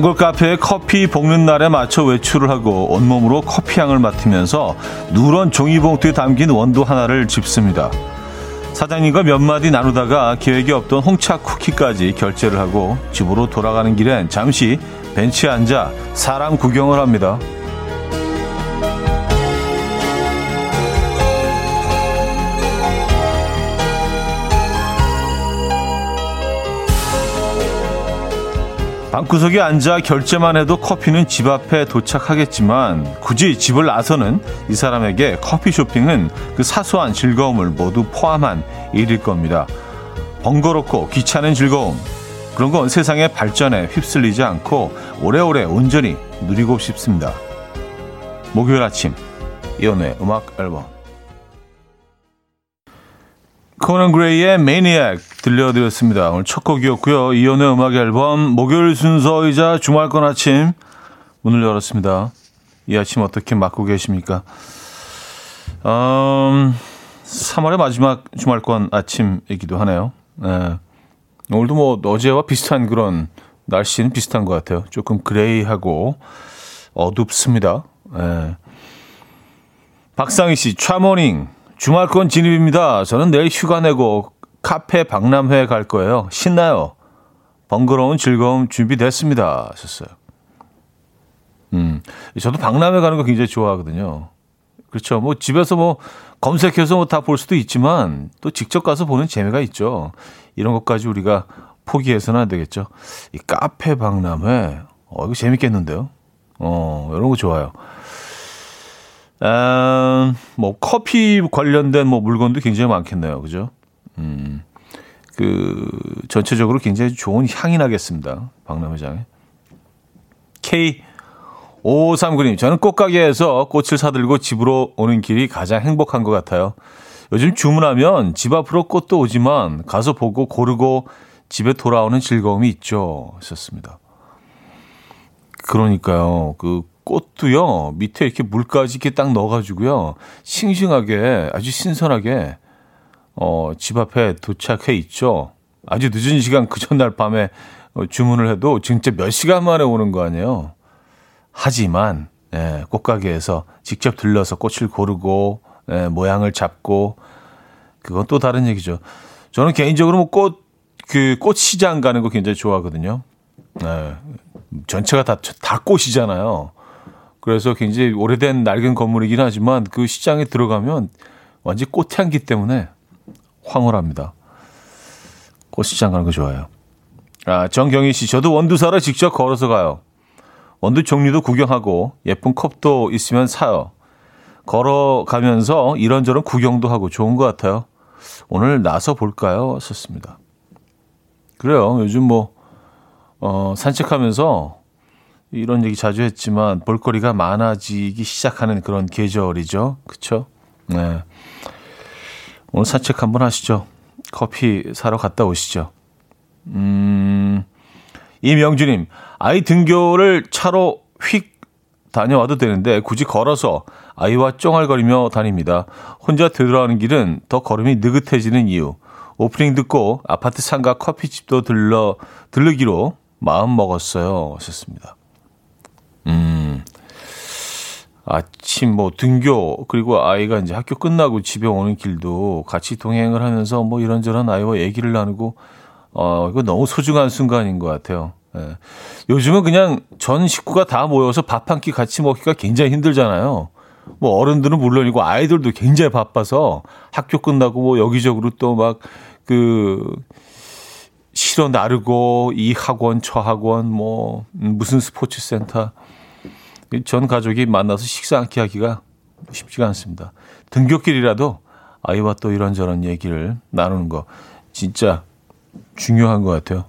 단골 카페에 커피 볶는 날에 맞춰 외출을 하고 온몸으로 커피향을 맡으면서 누런 종이봉투에 담긴 원두 하나를 집습니다. 사장님과 몇 마디 나누다가 계획이 없던 홍차 쿠키까지 결제를 하고 집으로 돌아가는 길엔 잠시 벤치에 앉아 사람 구경을 합니다. 방구석에 앉아 결제만 해도 커피는 집 앞에 도착하겠지만 굳이 집을 나서는 이 사람에게 커피 쇼핑은 그 사소한 즐거움을 모두 포함한 일일 겁니다. 번거롭고 귀찮은 즐거움. 그런 건 세상의 발전에 휩쓸리지 않고 오래오래 온전히 누리고 싶습니다. 목요일 아침 이연의 음악 앨범 코난 그레이의 매니악 들려드렸습니다. 오늘 첫 곡이었고요. 이연의 음악 앨범 목요일 순서이자 주말권 아침 문을 열었습니다. 이 아침 어떻게 맞고 계십니까? 음, 3월의 마지막 주말권 아침이기도 하네요. 네. 오늘도 뭐 어제와 비슷한 그런 날씨는 비슷한 것 같아요. 조금 그레이하고 어둡습니다. 네. 박상희 씨, 차모닝. 주말권 진입입니다. 저는 내일 휴가 내고 카페 박람회 갈 거예요. 신나요. 번거로운 즐거움 준비됐습니다. 하셨어요. 음, 저도 박람회 가는 거 굉장히 좋아하거든요. 그렇죠. 뭐 집에서 뭐 검색해서 뭐 다 볼 수도 있지만 또 직접 가서 보는 재미가 있죠. 이런 것까지 우리가 포기해서는 안 되겠죠. 이 카페 박람회, 어, 이거 재밌겠는데요. 어, 이런 거 좋아요. 아, 뭐 커피 관련된 뭐 물건도 굉장히 많겠네요. 그죠? 음. 그 전체적으로 굉장히 좋은 향이 나겠습니다. 박람회장에. K 5539님, 저는 꽃가게에서 꽃을 사들고 집으로 오는 길이 가장 행복한 것 같아요. 요즘 주문하면 집 앞으로 꽃도 오지만 가서 보고 고르고 집에 돌아오는 즐거움이 있죠. 하셨습니다. 그러니까요. 그 꽃도요, 밑에 이렇게 물까지 이렇게 딱 넣어가지고요, 싱싱하게, 아주 신선하게, 어, 집 앞에 도착해 있죠. 아주 늦은 시간 그 전날 밤에 어, 주문을 해도 진짜 몇 시간 만에 오는 거 아니에요. 하지만, 예, 꽃가게에서 직접 들러서 꽃을 고르고, 예, 모양을 잡고, 그건 또 다른 얘기죠. 저는 개인적으로 뭐 꽃, 그 꽃 시장 가는 거 굉장히 좋아하거든요. 예, 전체가 다, 다 꽃이잖아요. 그래서 굉장히 오래된 낡은 건물이긴 하지만 그 시장에 들어가면 완전 꽃향기 때문에 황홀합니다. 꽃시장 가는 거 좋아요. 아, 정경희 씨, 저도 원두 사러 직접 걸어서 가요. 원두 종류도 구경하고 예쁜 컵도 있으면 사요. 걸어가면서 이런저런 구경도 하고 좋은 것 같아요. 오늘 나서 볼까요? 썼습니다. 그래요. 요즘 뭐, 어, 산책하면서 이런 얘기 자주 했지만 볼거리가 많아지기 시작하는 그런 계절이죠. 그렇죠? 네. 오늘 산책 한번 하시죠. 커피 사러 갔다 오시죠. 음, 이명주님, 아이 등교를 차로 휙 다녀와도 되는데 굳이 걸어서 아이와 쫑알거리며 다닙니다. 혼자 들어가는 길은 더 걸음이 느긋해지는 이유. 오프닝 듣고 아파트 상가 커피집도 들러, 들르기로 마음 먹었어요. 하셨습니다. 음, 아침 뭐 등교 그리고 아이가 이제 학교 끝나고 집에 오는 길도 같이 동행을 하면서 뭐 이런저런 아이와 얘기를 나누고 어 이거 너무 소중한 순간인 것 같아요. 예. 요즘은 그냥 전 식구가 다 모여서 밥 한 끼 같이 먹기가 굉장히 힘들잖아요. 뭐 어른들은 물론이고 아이들도 굉장히 바빠서 학교 끝나고 뭐 여기저기로 또 막 그 실어 나르고 이 학원 저 학원 뭐 무슨 스포츠 센터 전 가족이 만나서 식사 한끼 하기가 쉽지가 않습니다. 등교길이라도 아이와 또 이런저런 얘기를 나누는 거 진짜 중요한 것 같아요.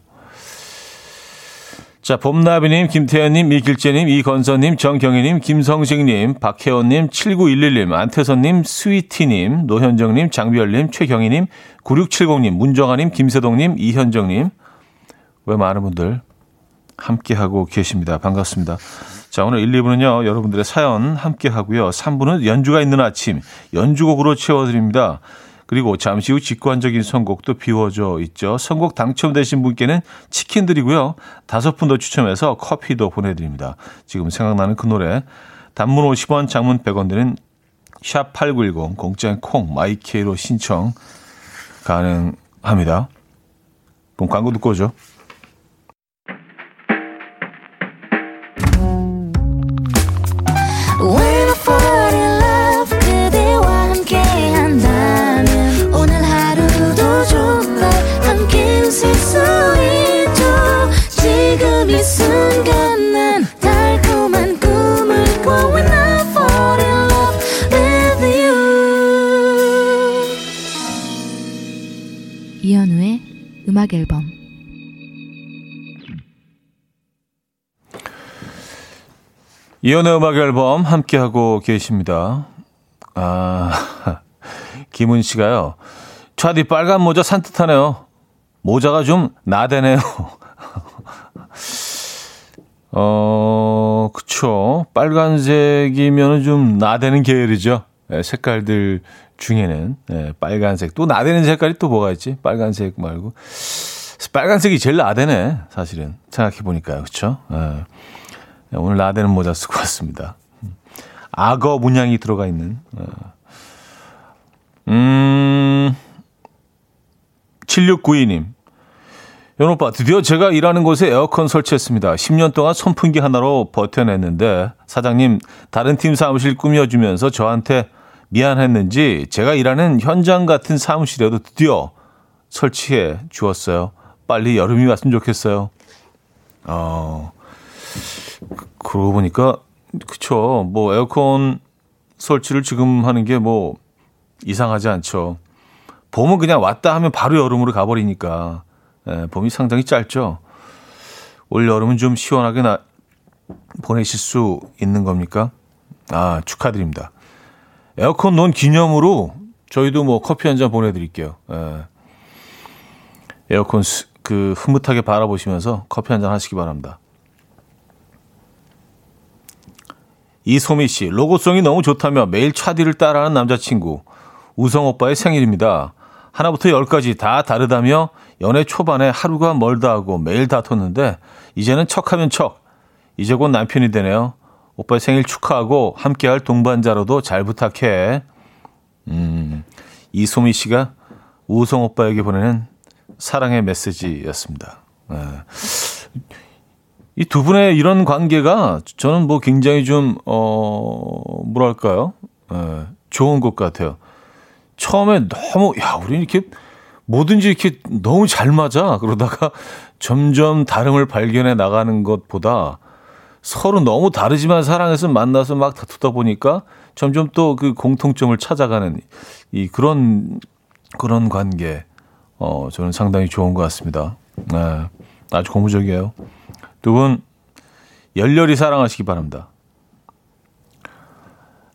자, 봄나비님, 김태현님, 미길재님, 이건서님, 정경희님, 김성식님, 박혜원님, 7911님, 안태선님, 스위티님, 노현정님, 장비열님, 최경희님, 9670님, 문정아님, 김세동님, 이현정님. 왜 많은 분들 함께하고 계십니다. 반갑습니다. 자, 오늘 1, 2부는요, 여러분들의 사연 함께 하고요. 3부는 연주가 있는 아침, 연주곡으로 채워드립니다. 그리고 잠시 후 직관적인 선곡도 비워져 있죠. 선곡 당첨되신 분께는 치킨 드리고요. 다섯 분 더 추첨해서 커피도 보내드립니다. 지금 생각나는 그 노래. 단문 50원, 장문 100원 드는 샵8910 공짜인 콩 마이케이로 신청 가능합니다. 그럼 광고 듣고 오죠. 이연의 음악 앨범 함께하고 계십니다. 아, 김은 씨가요. 차디 빨간 모자 산뜻하네요. 모자가 좀 나대네요. 어, 그쵸. 빨간색이면 좀 나대는 계열이죠. 네, 색깔들 중에는 네, 빨간색 또 나대는 색깔이 또 뭐가 있지? 빨간색 말고 빨간색이 제일 나대네 사실은 생각해 보니까요, 그렇죠? 네. 오늘 나대는 모자 쓰고 왔습니다. 악어 문양이 들어가 있는. 네. 음, 7692님. 연 오빠, 드디어 제가 일하는 곳에 에어컨 설치했습니다. 10년 동안 선풍기 하나로 버텨냈는데, 사장님, 다른 팀 사무실 꾸며주면서 저한테 미안했는지 제가 일하는 현장 같은 사무실에도 드디어 설치해 주었어요. 빨리 여름이 왔으면 좋겠어요. 어, 그러고 보니까, 그쵸. 뭐, 에어컨 설치를 지금 하는 게 뭐, 이상하지 않죠. 봄은 그냥 왔다 하면 바로 여름으로 가버리니까, 예, 봄이 상당히 짧죠. 올 여름은 좀 시원하게 나, 보내실 수 있는 겁니까? 아, 축하드립니다. 에어컨 논 기념으로 저희도 뭐 커피 한 잔 보내드릴게요. 예. 에어컨 수, 그 흐뭇하게 바라보시면서 커피 한 잔 하시기 바랍니다. 이소미 씨, 로고송이 너무 좋다며 매일 차디를 따라하는 남자친구 우성 오빠의 생일입니다. 하나부터 열까지 다 다르다며 연애 초반에 하루가 멀다 하고 매일 다퉜는데 이제는 척하면 척. 이제 곧 남편이 되네요. 오빠 생일 축하하고 함께할 동반자로도 잘 부탁해. 음, 이소미 씨가 우성 오빠에게 보내는 사랑의 메시지였습니다. 네. 이 두 분의 이런 관계가 저는 뭐 굉장히 좀, 어, 뭐랄까요? 네, 좋은 것 같아요. 처음에 너무, 야, 우리 이렇게 뭐든지 이렇게 너무 잘 맞아. 그러다가 점점 다름을 발견해 나가는 것보다 서로 너무 다르지만 사랑해서 만나서 막 다투다 보니까 점점 또 그 공통점을 찾아가는 이 그런 그런 관계 어 저는 상당히 좋은 것 같습니다. 네, 아주 고무적이에요. 두 분 열렬히 사랑하시기 바랍니다.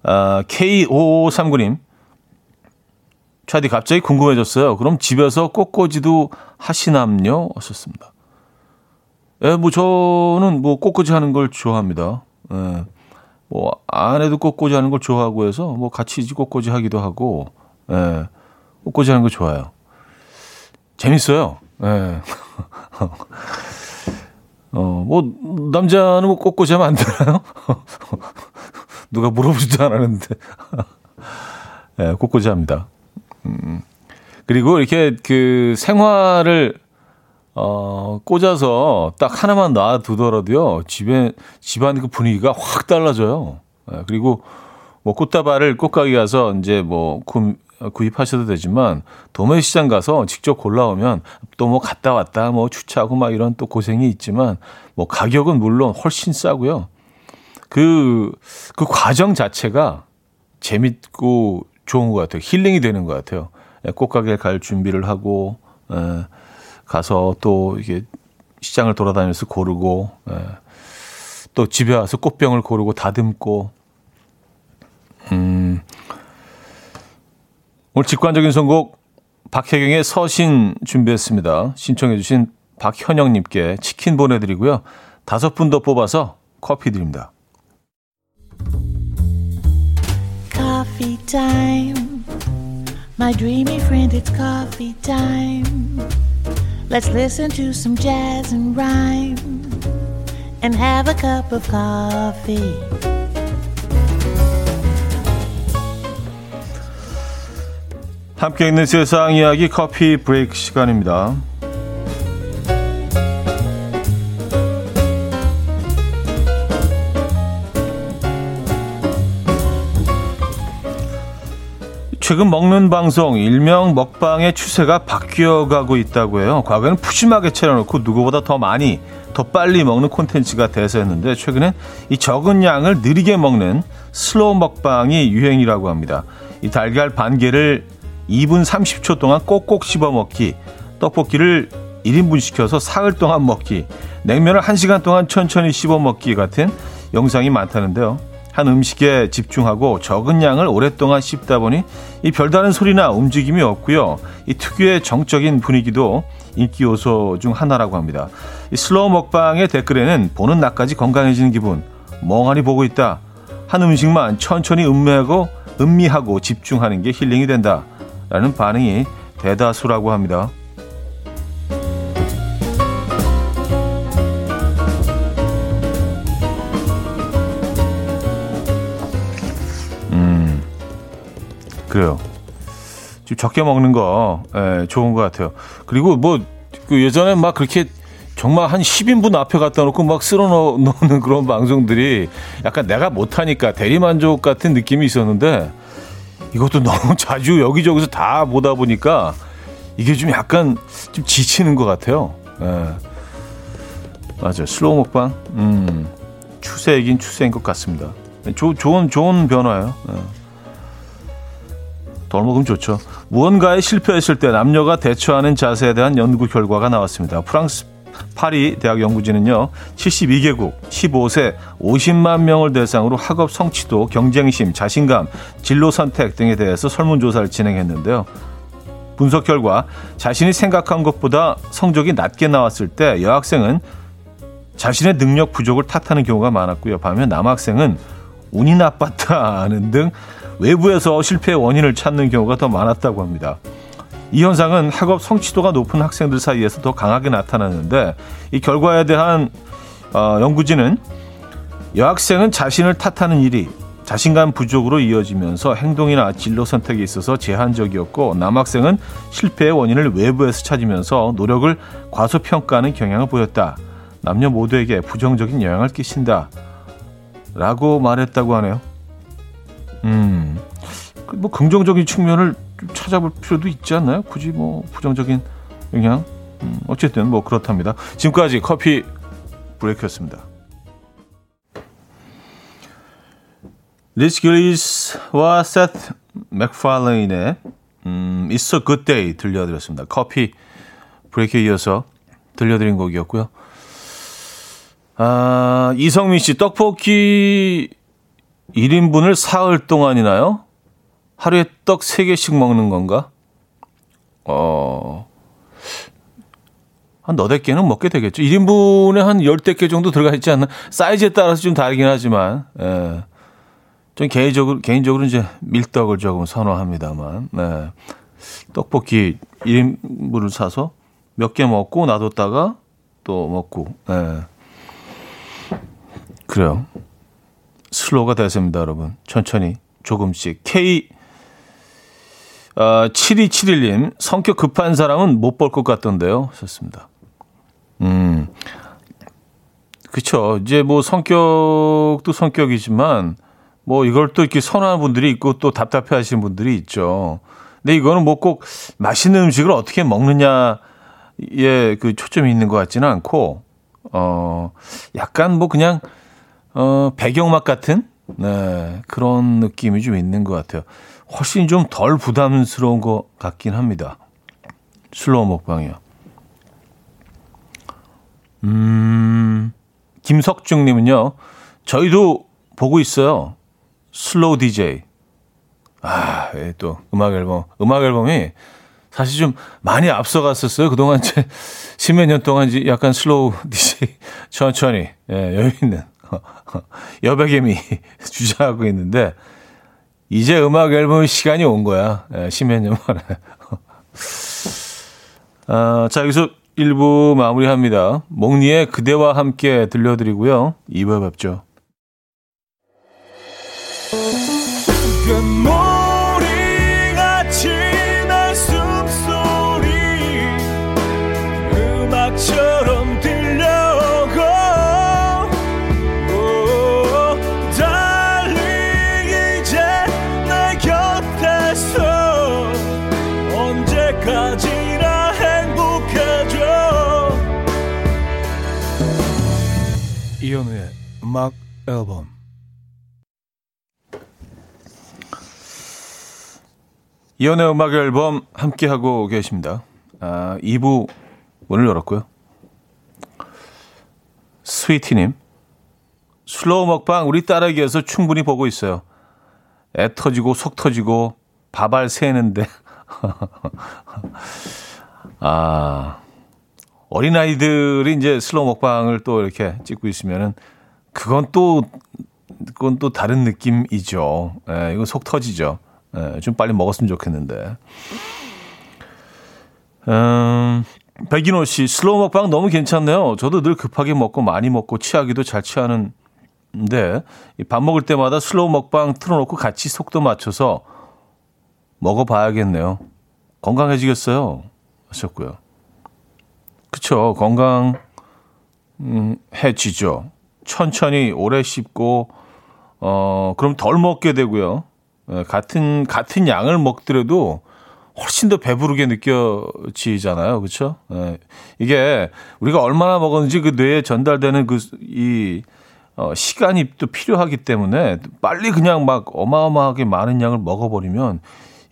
아, K5539님. 차디 갑자기 궁금해졌어요. 그럼 집에서 꽃꽂이도 하시남요? 하셨습니다. 예, 뭐 저는 뭐 꽃꽂이 하는 걸 좋아합니다. 예. 뭐 아내도 꽃꽂이 하는 걸 좋아하고 해서 뭐 같이 꽃꽂이 하기도 하고 예. 꽃꽂이 하는 거 좋아요. 재밌어요. 예. 어, 뭐 남자는 뭐 꽃꽂이 하면 안 되나요? 누가 물어보지도 않았는데. 예, 꽃꽂이 합니다. 음. 그리고 이렇게 그 생활을 어, 꽂아서 딱 하나만 놔두더라도요, 집에, 집안 그 분위기가 확 달라져요. 예, 그리고 뭐 꽃다발을 꽃가게 가서 이제 뭐 구, 구입하셔도 되지만 도매 시장 가서 직접 골라오면 또 뭐 갔다 왔다 뭐 주차하고 막 이런 또 고생이 있지만 뭐 가격은 물론 훨씬 싸고요. 그, 그 과정 자체가 재밌고 좋은 것 같아요. 힐링이 되는 것 같아요. 예, 꽃가게 갈 준비를 하고, 에, 가서 또 이게 시장을 돌아다니면서 고르고 예. 또 집에 와서 꽃병을 고르고 다듬고 음 오늘 직관적인 선곡 박혜경의 서신 준비했습니다. 신청해 주신 박현영 님께 치킨 보내드리고요. 다섯 분 더 뽑아서 커피 드립니다. Coffee time My dreamy friend, it's coffee time. Let's listen to some jazz and rhyme and have a cup of coffee. 함께 있는 세상 이야기 커피 브레이크 시간입니다. 최근 먹는 방송 일명 먹방의 추세가 바뀌어가고 있다고 해요. 과거에는 푸짐하게 차려놓고 누구보다 더 많이 더 빨리 먹는 콘텐츠가 대세였는데 최근엔 이 적은 양을 느리게 먹는 슬로우 먹방이 유행이라고 합니다. 이 달걀 반 개를 2분 30초 동안 꼭꼭 씹어 먹기, 떡볶이를 1인분 시켜서 사흘 동안 먹기, 냉면을 1시간 동안 천천히 씹어 먹기 같은 영상이 많다는데요. 한 음식에 집중하고 적은 양을 오랫동안 씹다 보니 이 별다른 소리나 움직임이 없고요. 이 특유의 정적인 분위기도 인기 요소 중 하나라고 합니다. 이 슬로우 먹방의 댓글에는 보는 나까지 건강해지는 기분, 멍하니 보고 있다. 한 음식만 천천히 음미하고 음미하고 집중하는 게 힐링이 된다. 라는 반응이 대다수라고 합니다. 그래요. 좀 적게 먹는 거 예, 좋은 것 같아요. 그리고 뭐 그 예전에 막 그렇게 정말 한 10인분 앞에 갖다 놓고 막 쓸어 넣는 그런 방송들이 약간 내가 못하니까 대리만족 같은 느낌이 있었는데 이것도 너무 자주 여기저기서 다 보다 보니까 이게 좀 약간 좀 지치는 것 같아요. 예. 맞아요. 슬로우 먹방. 음, 추세이긴 추세인 것 같습니다. 조, 좋은, 좋은 변화예요. 예. 덜 먹으면 좋죠. 무언가에 실패했을 때 남녀가 대처하는 자세에 대한 연구 결과가 나왔습니다. 프랑스 파리 대학 연구진은요, 72개국 15세 50만 명을 대상으로 학업 성취도, 경쟁심, 자신감, 진로 선택 등에 대해서 설문조사를 진행했는데요. 분석 결과 자신이 생각한 것보다 성적이 낮게 나왔을 때 여학생은 자신의 능력 부족을 탓하는 경우가 많았고요. 반면 남학생은 운이 나빴다는 등 외부에서 실패의 원인을 찾는 경우가 더 많았다고 합니다. 이 현상은 학업 성취도가 높은 학생들 사이에서 더 강하게 나타나는데 이 결과에 대한 어, 연구진은 여학생은 자신을 탓하는 일이 자신감 부족으로 이어지면서 행동이나 진로 선택에 있어서 제한적이었고 남학생은 실패의 원인을 외부에서 찾으면서 노력을 과소평가하는 경향을 보였다. 남녀 모두에게 부정적인 영향을 끼친다. 라고 말했다고 하네요. 음, 그 뭐 긍정적인 측면을 좀 찾아볼 필요도 있지 않나요? 굳이 뭐 부정적인 영향. 음, 어쨌든 뭐 그렇답니다. 지금까지 커피 브레이크였습니다. 리즈 길리스와 세스 맥팔레인의 음, It's a Good Day 들려드렸습니다. 커피 브레이크에 이어서 들려드린 곡이었고요. 아, 이성민 씨, 떡볶이 1인분을 사흘 동안이나요? 하루에 떡 3개씩 먹는 건가? 어, 한 너댓 개는 먹게 되겠죠. 1인분에 한 열댓 개 정도 들어가 있지 않나? 사이즈에 따라서 좀 다르긴 하지만, 예. 좀 개인적으로, 개인적으로 이제 밀떡을 조금 선호합니다만, 네. 떡볶이 1인분을 사서 몇 개 먹고 놔뒀다가 또 먹고, 예. 그래요. 슬로우가 대세입니다, 여러분. 천천히, 조금씩. K, 어, 7271님, 성격 급한 사람은 못 볼 것 같던데요. 좋습니다. 음, 그쵸. 이제 뭐 성격도 성격이지만, 뭐 이걸 또 이렇게 선호하는 분들이 있고 또 답답해 하시는 분들이 있죠. 근데 이거는 뭐 꼭 맛있는 음식을 어떻게 먹느냐에 그 초점이 있는 것 같지는 않고, 어, 약간 뭐 그냥, 어, 배경음악 같은, 네, 그런 느낌이 좀 있는 것 같아요. 훨씬 좀 덜 부담스러운 것 같긴 합니다. 슬로우 먹방이요. 음, 김석중님은요, 저희도 보고 있어요. 슬로우 DJ. 아, 예, 또 음악 앨범. 음악 앨범이 사실 좀 많이 앞서갔었어요. 그동안 제 십몇 년 동안 약간 슬로우 DJ 천천히, 예, 여유 있는 여백의 미 주장하고 있는데, 이제 음악 앨범 시간이 온 거야. 예, 년 만에. 아, 자, 여기서 1부 마무리합니다. 몽니의 그대와 함께 들려드리고요. 2부에 뵙죠. 음악 앨범 이현우의 음악 앨범 함께 하고 계십니다. 아, 2부 문을 열었고요. 스위티님 슬로우 먹방 우리 딸에게서 충분히 보고 있어요. 애 터지고 속 터지고 밥알 새는데 아 어린아이들이 이제 slow 먹방을 또 이렇게 찍고 있으면은 그건 또 그건 또 다른 느낌이죠. 예, 이거 속 터지죠. 예, 좀 빨리 먹었으면 좋겠는데. 음, 백인호 씨, slow 먹방 너무 괜찮네요. 저도 늘 급하게 먹고 많이 먹고 취하기도 잘 취하는데 밥 먹을 때마다 slow 먹방 틀어놓고 같이 속도 맞춰서 먹어봐야겠네요. 건강해지겠어요. 하셨고요. 그쵸. 건강해지죠. 천천히 오래 씹고, 어, 그럼 덜 먹게 되고요. 예, 같은, 같은 양을 먹더라도 훨씬 더 배부르게 느껴지잖아요. 그쵸? 예, 이게 우리가 얼마나 먹었는지 그 뇌에 전달되는 그, 이, 어, 시간이 또 필요하기 때문에 빨리 그냥 막 어마어마하게 많은 양을 먹어버리면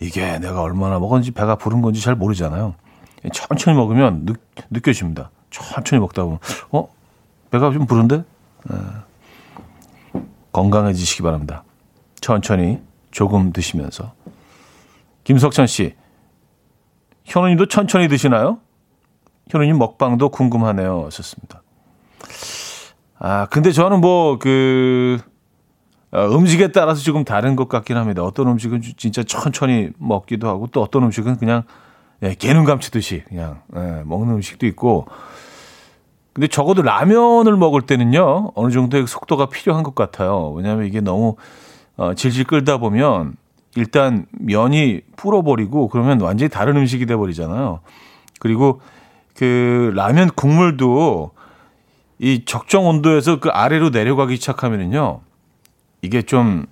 이게 내가 얼마나 먹었는지 배가 부른 건지 잘 모르잖아요. 천천히 먹으면 느, 느껴집니다. 천천히 먹다 보면 어 배가 좀 부른데 네. 건강해지시기 바랍니다. 천천히 조금 드시면서 김석천 씨 현우님도 천천히 드시나요? 현우님 먹방도 궁금하네요. 하셨습니다. 아 근데 저는 뭐그 어, 음식에 따라서 조금 다른 것 같긴 합니다. 어떤 음식은 진짜 천천히 먹기도 하고 또 어떤 음식은 그냥 예, 개눈 감치듯이 그냥 예, 먹는 음식도 있고. 근데 적어도 라면을 먹을 때는요 어느 정도의 속도가 필요한 것 같아요. 왜냐하면 이게 너무 어, 질질 끌다 보면 일단 면이 불어버리고 그러면 완전히 다른 음식이 돼 버리잖아요. 그리고 그 라면 국물도 이 적정 온도에서 그 아래로 내려가기 시작하면은요 이게 좀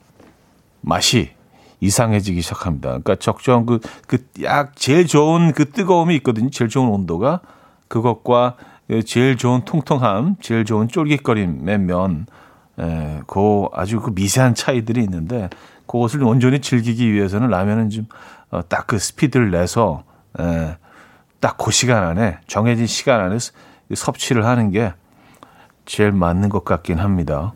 맛이 이상해지기 시작합니다. 그러니까 적정 그, 그 약 제일 좋은 그 뜨거움이 있거든요. 제일 좋은 온도가 그것과 제일 좋은 통통함, 제일 좋은 쫄깃거림의 면, 에, 그 아주 그 미세한 차이들이 있는데 그것을 온전히 즐기기 위해서는 라면은 좀 딱 그 스피드를 내서 에, 딱 그 시간 안에 정해진 시간 안에 섭취를 하는 게 제일 맞는 것 같긴 합니다.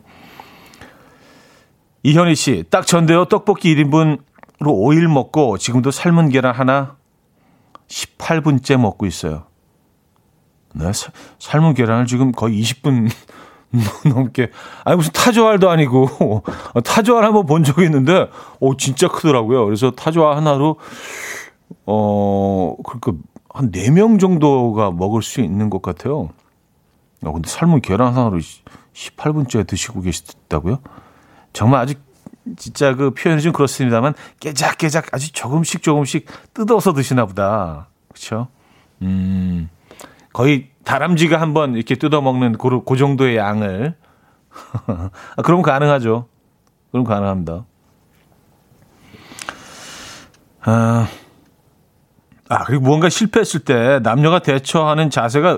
이현희 씨, 딱 전데요. 떡볶이 1인분으로 5일 먹고 지금도 삶은 계란 하나 18분째 먹고 있어요. 네, 사, 삶은 계란을 지금 거의 20분 넘게. 아니, 무슨 타조알도 아니고, 타조알 한번 본 적이 있는데, 오, 진짜 크더라고요. 그래서 타조알 하나로, 어, 그러니까 한 4명 정도가 먹을 수 있는 것 같아요. 아, 근데 삶은 계란 하나로 18분째 드시고 계시다고요? 정말 아주 진짜 그 표현이 좀 그렇습니다만 깨작깨작 아주 조금씩 조금씩 뜯어서 드시나 보다. 그렇죠? 음. 거의 다람쥐가 한번 이렇게 뜯어 먹는 그, 그 정도의 양을 아, 그럼 가능하죠. 그럼 가능합니다. 아, 아, 그리고 무언가 실패했을 때 남녀가 대처하는 자세가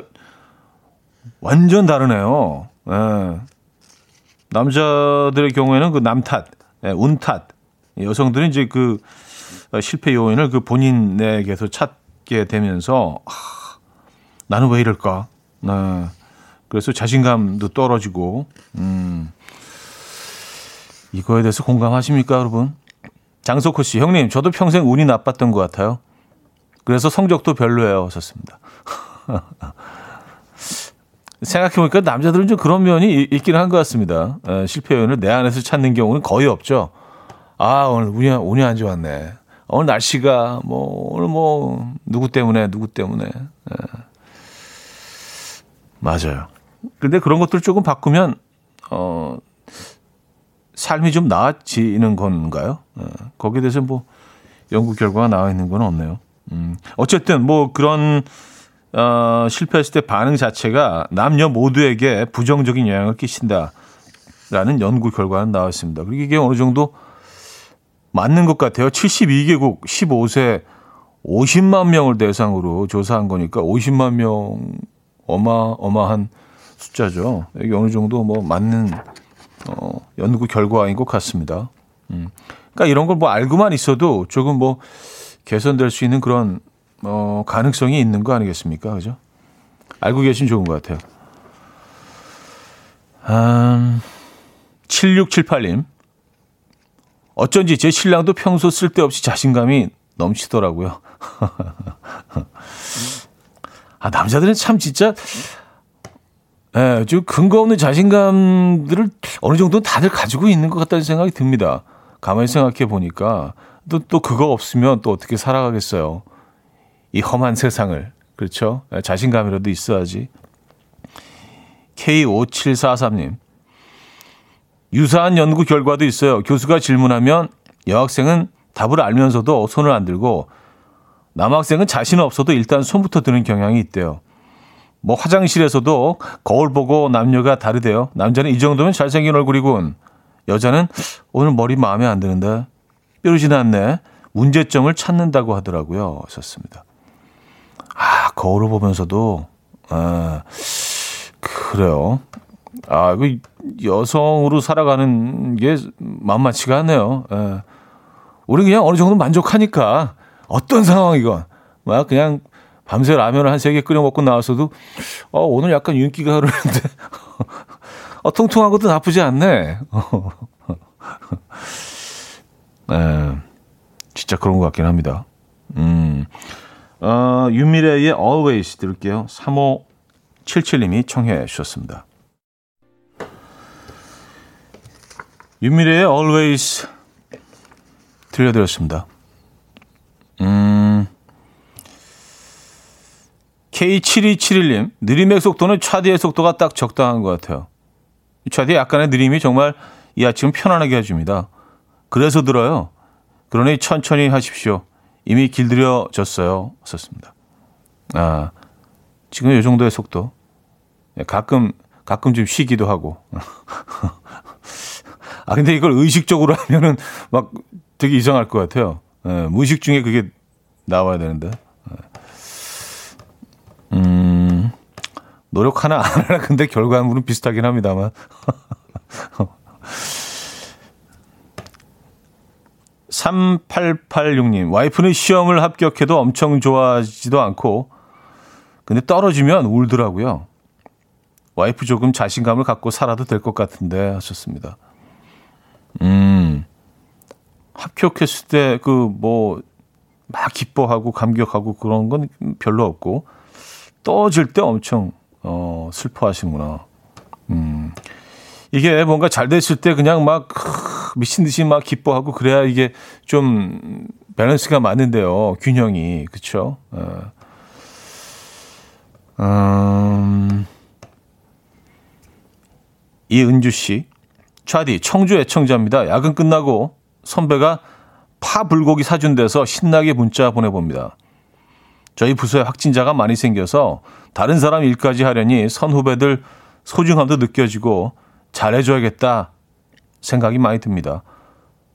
완전 다르네요. 예. 남자들의 경우에는 그 남 탓, 예, 운 탓. 여성들은 이제 그 실패 요인을 그 본인에게서 찾게 되면서 아, 나는 왜 이럴까? 네. 그래서 자신감도 떨어지고 음. 이거에 대해서 공감하십니까, 여러분? 장석호 씨, 형님, 저도 평생 운이 나빴던 것 같아요. 그래서 성적도 별로예요. 하셨습니다. 생각해보니까 남자들은 좀 그런 면이 있기는 한것 같습니다. 에, 실패 요인을 내 안에서 찾는 경우는 거의 없죠. 아, 오늘 운이, 운이 안 좋았네. 오늘 날씨가 뭐, 오늘 뭐, 누구 때문에, 누구 때문에. 예. 맞아요. 근데 그런 것들 조금 바꾸면, 어, 삶이 좀 나아지는 건가요? 예. 거기에 대해서 뭐, 연구 결과가 나와 있는 건 없네요. 음, 어쨌든 뭐 그런 어, 실패했을 때 반응 자체가 남녀 모두에게 부정적인 영향을 끼친다라는 연구 결과는 나왔습니다. 그리고 이게 어느 정도 맞는 것 같아요. 72개국 15세 50만 명을 대상으로 조사한 거니까 50만 명 어마어마한 숫자죠. 이게 어느 정도 뭐 맞는 어, 연구 결과인 것 같습니다. 음. 그러니까 이런 걸 뭐 알고만 있어도 조금 뭐 개선될 수 있는 그런 어, 가능성이 있는 거 아니겠습니까? 그죠? 알고 계시면 좋은 것 같아요. 음, 7678님. 어쩐지 제 신랑도 평소 쓸데없이 자신감이 넘치더라고요. 아, 남자들은 참 진짜, 예, 좀 근거 없는 자신감들을 어느 정도 다들 가지고 있는 것 같다는 생각이 듭니다. 가만히 생각해 보니까 또, 또 그거 없으면 또 어떻게 살아가겠어요. 이 험한 세상을. 그렇죠? 자신감이라도 있어야지. K5743님. 유사한 연구 결과도 있어요. 교수가 질문하면 여학생은 답을 알면서도 손을 안 들고 남학생은 자신 없어도 일단 손부터 드는 경향이 있대요. 뭐 화장실에서도 거울 보고 남녀가 다르대요. 남자는 이 정도면 잘생긴 얼굴이군. 여자는 오늘 머리 마음에 안 드는데 뾰루지 났네. 문제점을 찾는다고 하더라고요. 썼습니다. 아, 거울을 보면서도, 아, 그래요. 아, 그 여성으로 살아가는 게 만만치가 않네요. 예. 우리 그냥 어느 정도 만족하니까 어떤 상황이건 막 그냥 밤새 라면을 한 세 개 끓여 먹고 나와서도 어, 오늘 약간 윤기가 흐르는데 어, 통통한 것도 나쁘지 않네. 네, 진짜 그런 것 같긴 합니다. 음, 어, 윤미래의 Always 들을게요. 3577님이 청해 주셨습니다. 윤미래의 Always 들려드렸습니다. 음, K7271님, 느림의 속도는 차디의 속도가 딱 적당한 것 같아요. 차디 약간의 느림이 정말 이 아침 편안하게 해줍니다. 그래서 들어요. 그러니 천천히 하십시오. 이미 길들여졌어요. 썼습니다. 아, 지금 이 정도의 속도. 예, 가끔, 가끔 좀 쉬기도 하고. 아, 근데 이걸 의식적으로 하면은 막 되게 이상할 것 같아요. 예, 무의식 중에 그게 나와야 되는데. 예. 음, 노력 하나 안 하나 근데 결과물은 비슷하긴 합니다만. 3886님, 와이프는 시험을 합격해도 엄청 좋아하지도 않고, 근데 떨어지면 울더라고요. 와이프 조금 자신감을 갖고 살아도 될 것 같은데 하셨습니다. 음, 합격했을 때 그 뭐, 막 기뻐하고 감격하고 그런 건 별로 없고, 떨어질 때 엄청, 어, 슬퍼하시는구나. 음, 이게 뭔가 잘 됐을 때 그냥 막, 미친 듯이 막 기뻐하고 그래야 이게 좀 밸런스가 맞는데요. 균형이. 어. 음, 이은주 씨. 차디, 청주 애청자입니다. 야근 끝나고 선배가 파 불고기 사준 데서 신나게 문자 보내봅니다. 저희 부서에 확진자가 많이 생겨서 다른 사람 일까지 하려니 선후배들 소중함도 느껴지고 잘해줘야겠다 생각이 많이 듭니다.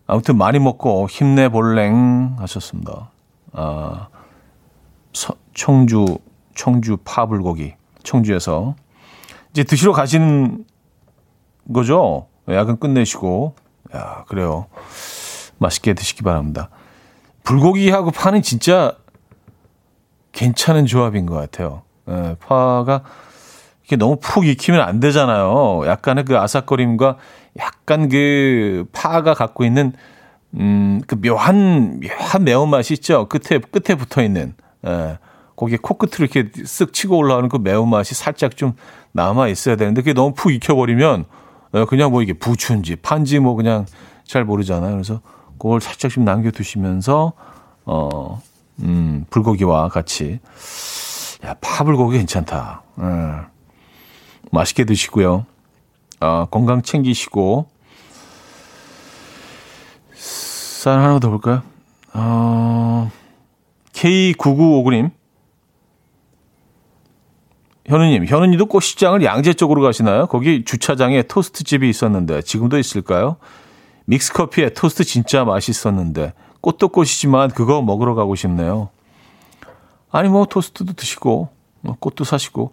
아무튼 많이 먹고 힘내볼랭 하셨습니다. 아, 서, 청주, 청주 파불고기, 청주에서. 이제 드시러 가시는 거죠? 야근 끝내시고. 야, 그래요. 맛있게 드시기 바랍니다. 불고기하고 파는 진짜 괜찮은 조합인 것 같아요. 예, 파가 이게 너무 푹 익히면 안 되잖아요. 약간의 그 아삭거림과 약간 그 파가 갖고 있는 음, 그 묘한, 묘한 매운맛이 있죠. 끝에, 끝에 붙어 있는. 예. 거기에 코끝으로 이렇게 쓱 치고 올라오는 그 매운맛이 살짝 좀 남아 있어야 되는데 그게 너무 푹 익혀버리면 예, 그냥 뭐 이게 부추인지 판지 뭐 그냥 잘 모르잖아요. 그래서 그걸 살짝 좀 남겨두시면서, 어, 음, 불고기와 같이. 야, 파불고기 괜찮다. 음, 맛있게 드시고요. 어, 건강 챙기시고. 사연 하나 더 볼까요? 어, K9959님. 현우님, 현우님도 꽃시장을 양재 쪽으로 가시나요? 거기 주차장에 토스트 집이 있었는데 지금도 있을까요? 믹스커피에 토스트 진짜 맛있었는데 꽃도 꽃이지만 그거 먹으러 가고 싶네요. 아니 뭐 토스트도 드시고 뭐 꽃도 사시고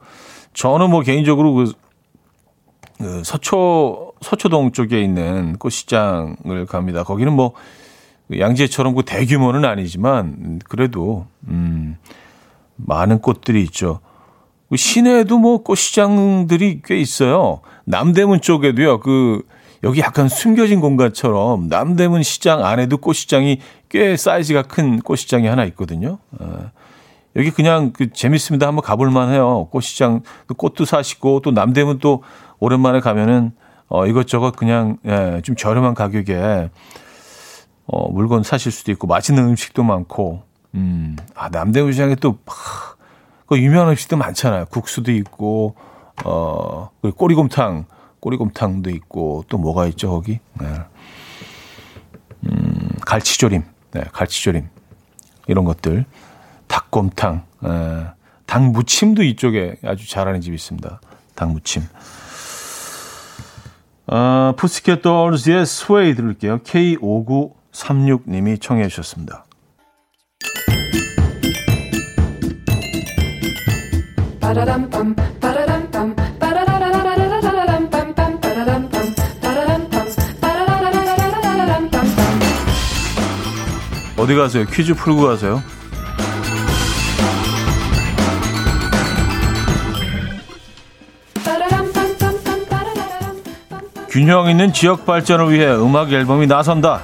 저는 뭐 개인적으로 그, 그 서초 서초동 쪽에 있는 꽃시장을 갑니다. 거기는 뭐 양재처럼 그 대규모는 아니지만 그래도 음 많은 꽃들이 있죠. 그 시내에도 뭐 꽃시장들이 꽤 있어요. 남대문 쪽에도요. 그 여기 약간 숨겨진 공간처럼 남대문 시장 안에도 꽃시장이 꽤 사이즈가 큰 꽃시장이 하나 있거든요. 어, 여기 그냥 그 재밌습니다. 한번 가볼 만 해요. 꽃시장 꽃도 사시고 또 남대문 또 오랜만에 가면은 어 이것저것 그냥 예, 좀 저렴한 가격에 어 물건 사실 수도 있고 맛있는 음식도 많고 음. 아 남대문 시장에 또 하, 그 유명한 음식도 많잖아요. 국수도 있고 어 꼬리곰탕, 꼬리곰탕도 있고 또 뭐가 있죠 거기? 네. 음, 갈치조림, 네, 갈치조림 이런 것들, 닭곰탕, 네. 닭무침도 이쪽에 아주 잘하는 집이 있습니다. 닭무침. 아, 푸스켓 돌즈의 스웨이 들을게요. K5936님이 청해 주셨습니다. 어디 가세요? 퀴즈 풀고 가세요. 균형 있는 지역 발전을 위해 음악 앨범이 나선다.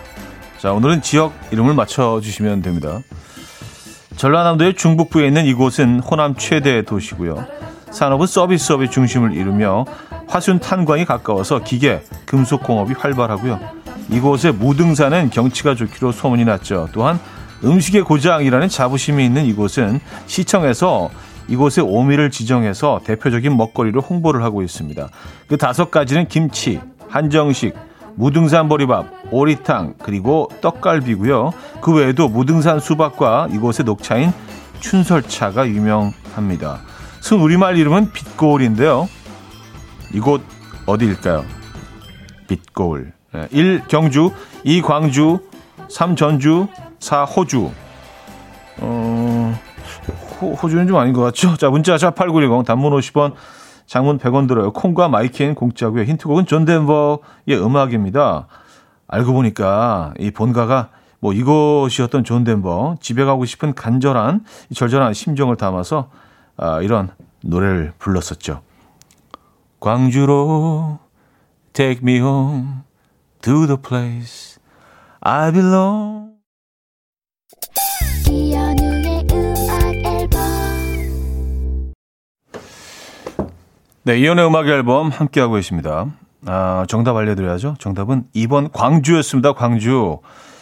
자, 오늘은 지역 이름을 맞춰주시면 됩니다. 전라남도의 중북부에 있는 이곳은 호남 최대 도시고요. 산업은 서비스업의 중심을 이루며 화순 탄광이 가까워서 기계, 금속 공업이 활발하고요. 이곳의 무등산은 경치가 좋기로 소문이 났죠. 또한 음식의 고장이라는 자부심이 있는 이곳은 시청에서 이곳의 오미를 지정해서 대표적인 먹거리로 홍보를 하고 있습니다. 그 다섯 가지는 김치, 한정식, 무등산 보리밥, 오리탕, 그리고 떡갈비고요. 그 외에도 무등산 수박과 이곳의 녹차인 춘설차가 유명합니다. 순 우리말 이름은 빛고울인데요. 이곳 어디일까요? 빛고을. 1. 경주 2. 광주 3. 전주 4. 호주 어, 호, 호주는 좀 아닌 것 같죠? 자, 문자 샵8910 단문 50원 장문 100원 들어요. 콩과 마이 케이엔 공짜고요. 힌트곡은 존 덴버의 음악입니다. 알고 보니까 이 본가가 뭐 이것이었던 존 덴버 집에 가고 싶은 간절한 절절한 심정을 담아서 아, 이런 노래를 불렀었죠. 광주로 take me home to the place I belong. 네, 이현우의 음악 앨범 함께하고 계십니다. 아, 정답 알려드려야죠. 정답은 2번 광주였습니다. 광주.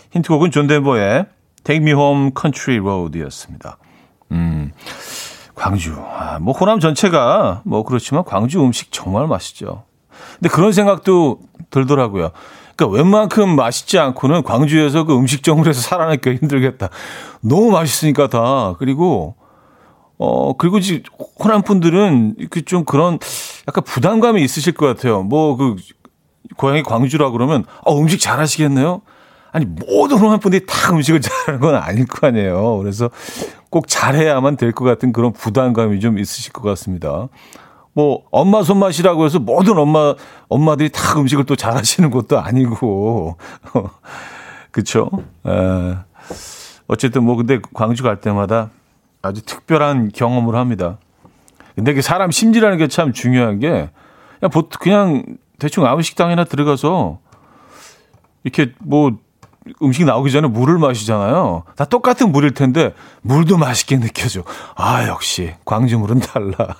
힌트곡은 존 덴버의 Take Me Home Country Road이었습니다. 음, 광주. 아, 뭐 호남 전체가 뭐 그렇지만 광주 음식 정말 맛있죠. 근데 그런 생각도 들더라고요. 그러니까 웬만큼 맛있지 않고는 광주에서 그 음식점으로 해서 살아남기가 힘들겠다. 너무 맛있으니까 다. 그리고 어, 그리고 이제 호남 분들은 그좀 그런 약간 부담감이 있으실 것 같아요. 뭐 그 고향이 광주라 그러면 어, 음식 잘 하시겠네요. 아니 모든 호남 분들이 다 음식을 잘하는 건 아닐 거 아니에요. 그래서 꼭 잘해야만 될 것 같은 그런 부담감이 좀 있으실 것 같습니다. 뭐 엄마 손맛이라고 해서 모든 엄마 엄마들이 다 음식을 또 잘하시는 것도 아니고 그렇죠. 에, 어쨌든 뭐 근데 광주 갈 때마다 아주 특별한 경험을 합니다. 근데 그 사람 심리라는 게 참 중요한 게 그냥 보통 그냥 대충 아무 식당이나 들어가서 이렇게 뭐 음식 나오기 전에 물을 마시잖아요. 다 똑같은 물일 텐데 물도 맛있게 느껴져. 아 역시 광주 물은 달라.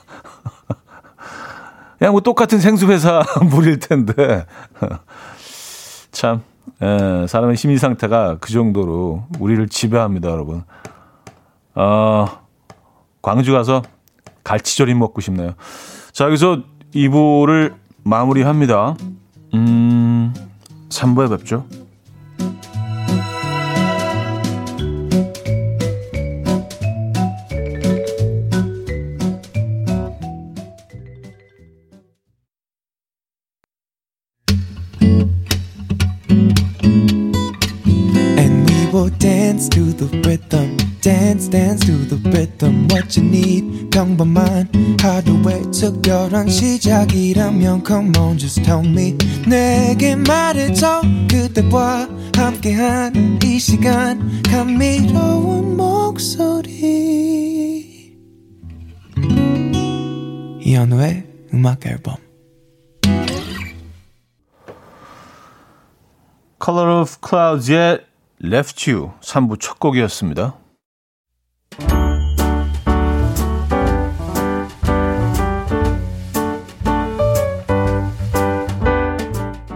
그냥 뭐 똑같은 생수 회사 물일 텐데 참 예, 사람의 심리 상태가 그 정도로 우리를 지배합니다, 여러분. 어, 광주 가서 갈치조림 먹고 싶네요. 자, 여기서 2부를 마무리합니다. 음, 3부에 뵙죠. Rhythm what you need 평범한 하루의 특별한 시작이라면 come on just tell me 내게 말해줘 그대와 함께한 이 시간 감미로운 목소리 이현우의 음악 앨범 Color of Clouds의 Left You 3부 첫 곡이었습니다.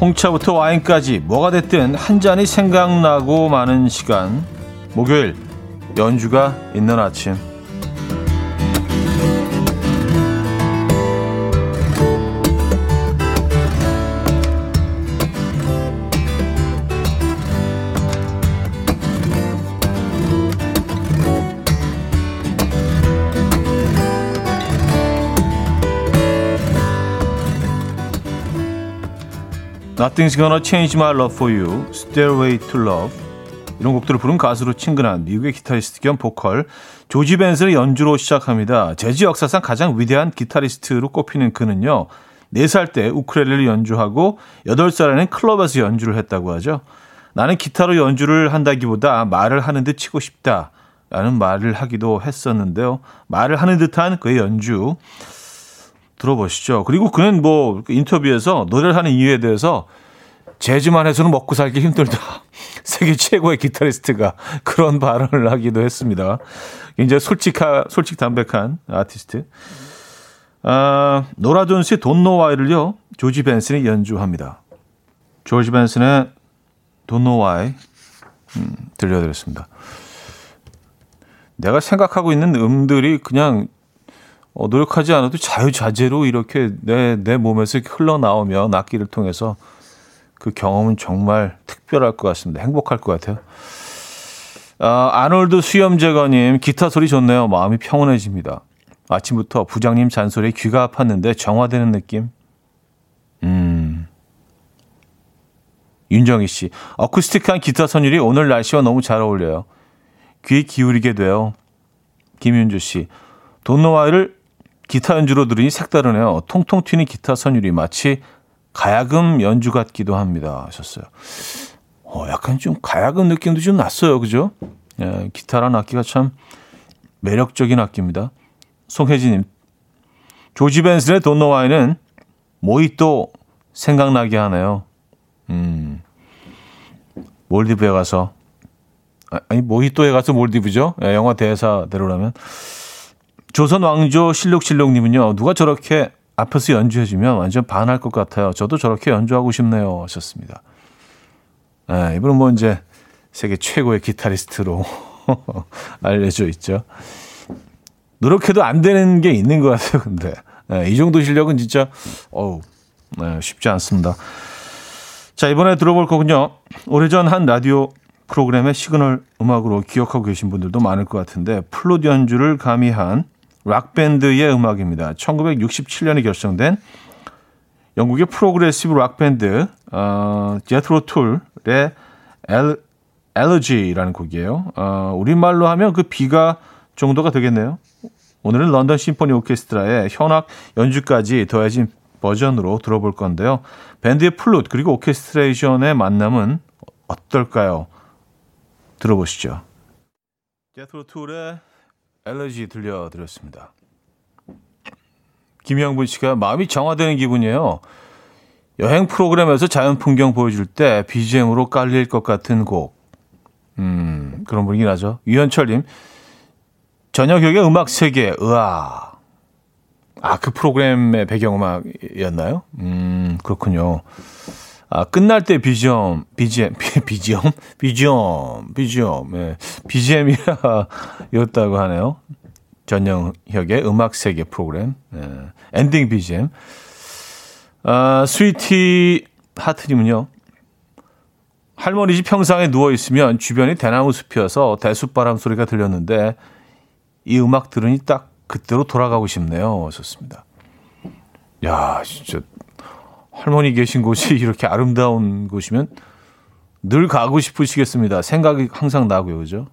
홍차부터 와인까지 뭐가 됐든 한 잔이 생각나고 마는 시간. 목요일 연주가 있는 아침. Nothing's Gonna Change My Love For You, Stairway to Love 이런 곡들을 부른 가수로 친근한 미국의 기타리스트 겸 보컬 조지 벤슨의 연주로 시작합니다. 재즈 역사상 가장 위대한 기타리스트로 꼽히는 그는요. 4살 때 우크렐레를 연주하고 8살에는 클럽에서 연주를 했다고 하죠. 나는 기타로 연주를 한다기보다 말을 하는 듯 치고 싶다. 라는 말을 하기도 했었는데요. 말을 하는 듯한 그의 연주. 들어보시죠. 그리고 그는 뭐 인터뷰에서 노래를 하는 이유에 대해서 재즈만 해서는 먹고 살기 힘들다. 세계 최고의 기타리스트가 그런 발언을 하기도 했습니다. 이제 솔직하, 솔직 담백한 아티스트. 아, 노라 존스의 돈노 와이를요, 조지 벤슨이 연주합니다. 조지 벤슨의 돈노 와이, 음, 들려드렸습니다. 내가 생각하고 있는 음들이 그냥 어, 노력하지 않아도 자유자재로 이렇게 내, 내 몸에서 흘러나오면 악기를 통해서 그 경험은 정말 특별할 것 같습니다. 행복할 것 같아요. 아, 아놀드 수염제거님, 기타 소리 좋네요. 마음이 평온해집니다. 아침부터 부장님 잔소리에 귀가 아팠는데 정화되는 느낌. 음. 윤정희 씨, 어쿠스틱한 기타 선율이 오늘 날씨와 너무 잘 어울려요. 귀 기울이게 돼요. 김윤주 씨, 돈노와를 기타 연주로 들으니 색다르네요. 통통 튀는 기타 선율이 마치 가야금 연주 같기도 합니다. 하셨어요. 어, 약간 좀 가야금 느낌도 좀 났어요. 그죠? 예, 기타란 악기가 참 매력적인 악기입니다. 송혜진님, 조지 벤슨의 돈노와이는 모히또 생각나게 하네요. 음, 몰디브에 가서 아, 아니 모히또에 가서 몰디브죠. 예, 영화 대사대로라면 조선 왕조 실록실록님은요 누가 저렇게 앞에서 연주해주면 완전 반할 것 같아요. 저도 저렇게 연주하고 싶네요. 하셨습니다. 예, 이분은 뭐 이제 세계 최고의 기타리스트로 알려져 있죠. 노력해도 안 되는 게 있는 것 같아요. 근데 예, 이 정도 실력은 진짜 어우 네, 쉽지 않습니다. 자 이번에 들어볼 거군요. 오래전 한 라디오 프로그램의 시그널 음악으로 기억하고 계신 분들도 많을 것 같은데 플룻 연주를 가미한 락밴드의 음악입니다. 1967년에 결성된 영국의 progressive 락밴드 어, 제트로 툴의 El, Elegy라는 곡이에요. 어, 우리말로 하면 그 비가 정도가 되겠네요. 오늘은 런던 심포니 오케스트라의 현악 연주까지 더해진 버전으로 들어볼 건데요. 밴드의 플룻 그리고 orchestration의 만남은 어떨까요? 들어보시죠. 제트로 툴의 Elegy 들려드렸습니다. 김영분 씨가 마음이 정화되는 기분이에요. 여행 프로그램에서 자연 풍경 보여줄 때 BGM으로 깔릴 것 같은 곡. 음, 그런 분위기 나죠. 유현철님, 저녁역의 음악 세계, 으아. 아, 그 프로그램의 배경음악이었나요? 음, 그렇군요. 아, 끝날 때 BGM, BGM, BGM, BGM, BGM, 예, BGM이었다고 하네요. 전영혁의 음악 세계 프로그램, 예, 엔딩 BGM. 아, 스위티 하트님은요, 할머니 집 평상에 누워 있으면 주변이 대나무 숲이어서 대숲바람 소리가 들렸는데 이 음악 들으니 딱 그때로 돌아가고 싶네요. 좋습니다. 야, 진짜 할머니 계신 곳이 이렇게 아름다운 곳이면 늘 가고 싶으시겠습니다. 생각이 항상 나고요. 그죠?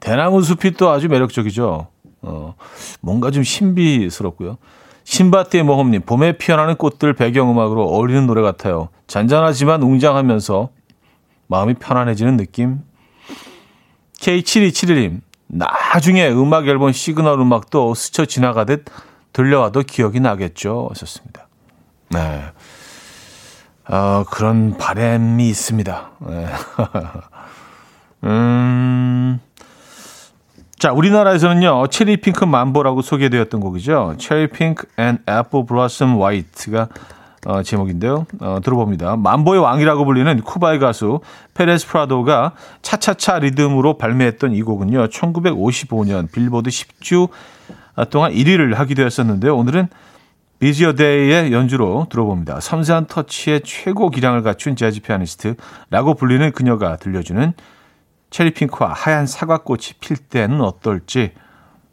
대나무 숲이 또 아주 매력적이죠. 어, 뭔가 좀 신비스럽고요. 신바띠의 모험님, 봄에 피어나는 꽃들 배경음악으로 어울리는 노래 같아요. 잔잔하지만 웅장하면서 마음이 편안해지는 느낌. K7271님, 나중에 음악 앨범 시그널 음악도 스쳐 지나가듯 들려와도 기억이 나겠죠. 하셨습니다. 네. 어, 그런 바램이 있습니다. 네. 음, 자, 우리나라에서는요, 체리 핑크 맘보라고 소개되었던 곡이죠. Cherry Pink and Apple Blossom White가 어, 제목인데요. 어, 들어봅니다. 맘보의 왕이라고 불리는 쿠바의 가수 페레스 프라도가 차차차 리듬으로 발매했던 이 곡은요. 1955년 빌보드 10주 동안 1위를 하기도 했었는데요. 오늘은 비지 어데어의 연주로 들어봅니다. 섬세한 터치의 최고 기량을 갖춘 재즈 피아니스트라고 불리는 그녀가 들려주는 체리핑크와 하얀 사과꽃이 필 때는 어떨지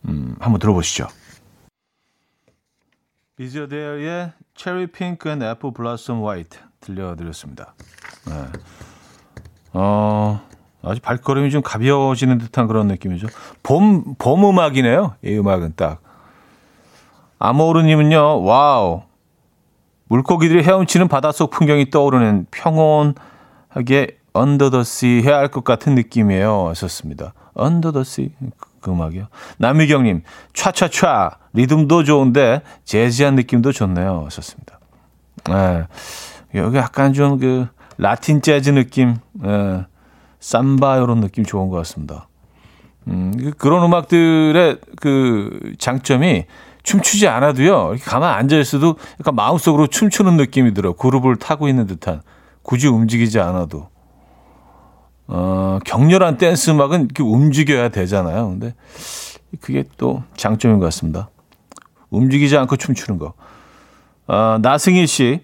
음, 한번 들어보시죠. 비지 어데어의 Cherry Pink and Apple Blossom White 들려드렸습니다. 네. 어, 아주 발걸음이 좀 가벼워지는 듯한 그런 느낌이죠. 봄, 봄 음악이네요. 이 음악은 딱. 아모르님은요, wow. 물고기들이 헤엄치는 바닷속 풍경이 떠오르는 평온하게 Under the Sea 해야 할 것 같은 느낌이에요. 하셨습니다. Under the Sea. 그 음악이요. 남미경님, 차차차. 리듬도 좋은데, 재즈한 느낌도 좋네요. 하셨습니다. 네. 여기 약간 좀 그, 라틴 재즈 느낌, 네. 삼바 이런 느낌 좋은 것 같습니다. 음, 그, 그런 음악들의 그 장점이 춤추지 않아도요, 이렇게 가만 앉아 있어도 약간 마음속으로 춤추는 느낌이 들어. 그룹을 타고 있는 듯한. 굳이 움직이지 않아도. 어, 격렬한 댄스 음악은 이렇게 움직여야 되잖아요. 근데 그게 또 장점인 것 같습니다. 움직이지 않고 춤추는 거. 어, 나승희 씨,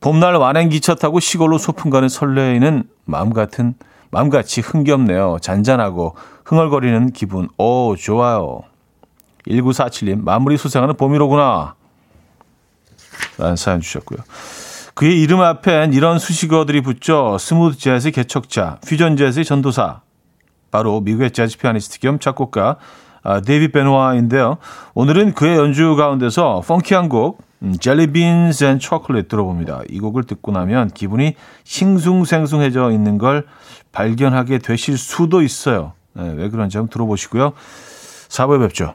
봄날 완행기차 타고 시골로 소풍 가는 설레이는 마음 같은, 마음같이 흥겹네요. 잔잔하고 흥얼거리는 기분. 오, 좋아요. 1947님, 마무리 수상하는 봄이로구나. 라는 사연 주셨고요. 그의 이름 앞엔 이런 수식어들이 붙죠. smooth 재즈의 개척자, 퓨전 재즈의 전도사. 바로 미국의 재즈 피아니스트 겸 작곡가 아, 데이빗 베노아인데요. 오늘은 그의 연주 가운데서 funky한 곡 음, Beans and Chocolate 들어봅니다. 이 곡을 듣고 나면 기분이 싱숭생숭해져 있는 걸 발견하게 되실 수도 있어요. 네, 왜 그런지 한번 들어보시고요. 4부에 뵙죠.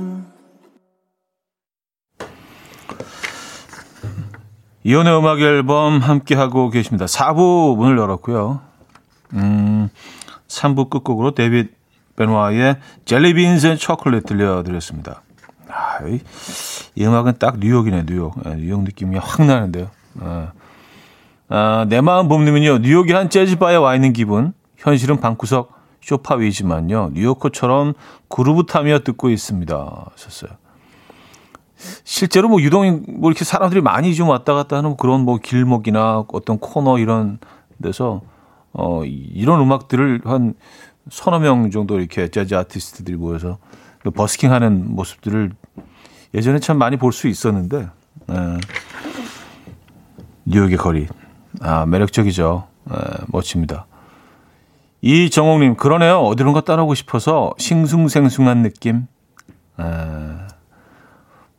이현우의 음악 앨범 함께하고 계십니다. 4부 문을 열었고요. 음, 3부 끝곡으로 데빗 베노아의 Jellybeans and Chocolate 들려드렸습니다. 아, 이, 이 음악은 딱 뉴욕이네, 뉴욕. 아, 뉴욕 느낌이 확 나는데요. 아, 아, 내 마음 봄님은요, 뉴욕의 한 재즈바에 와 있는 기분. 현실은 방구석 쇼파 위지만요, 뉴요커처럼 그루브 타며 듣고 있습니다. 하셨어요. 실제로 뭐 유동 뭐 이렇게 사람들이 많이 좀 왔다 갔다 하는 그런 뭐 길목이나 어떤 코너 이런 데서 어 이런 음악들을 한 서너 명 정도 이렇게 재즈 아티스트들이 모여서 그 버스킹 하는 모습들을 예전에 참 많이 볼 수 있었는데 에, 예. 뉴욕의 거리. 아 매력적이죠. 에, 예, 멋집니다. 이정옥님 그러네요. 어디론가 따라오고 싶어서 싱숭생숭한 느낌. 에, 예.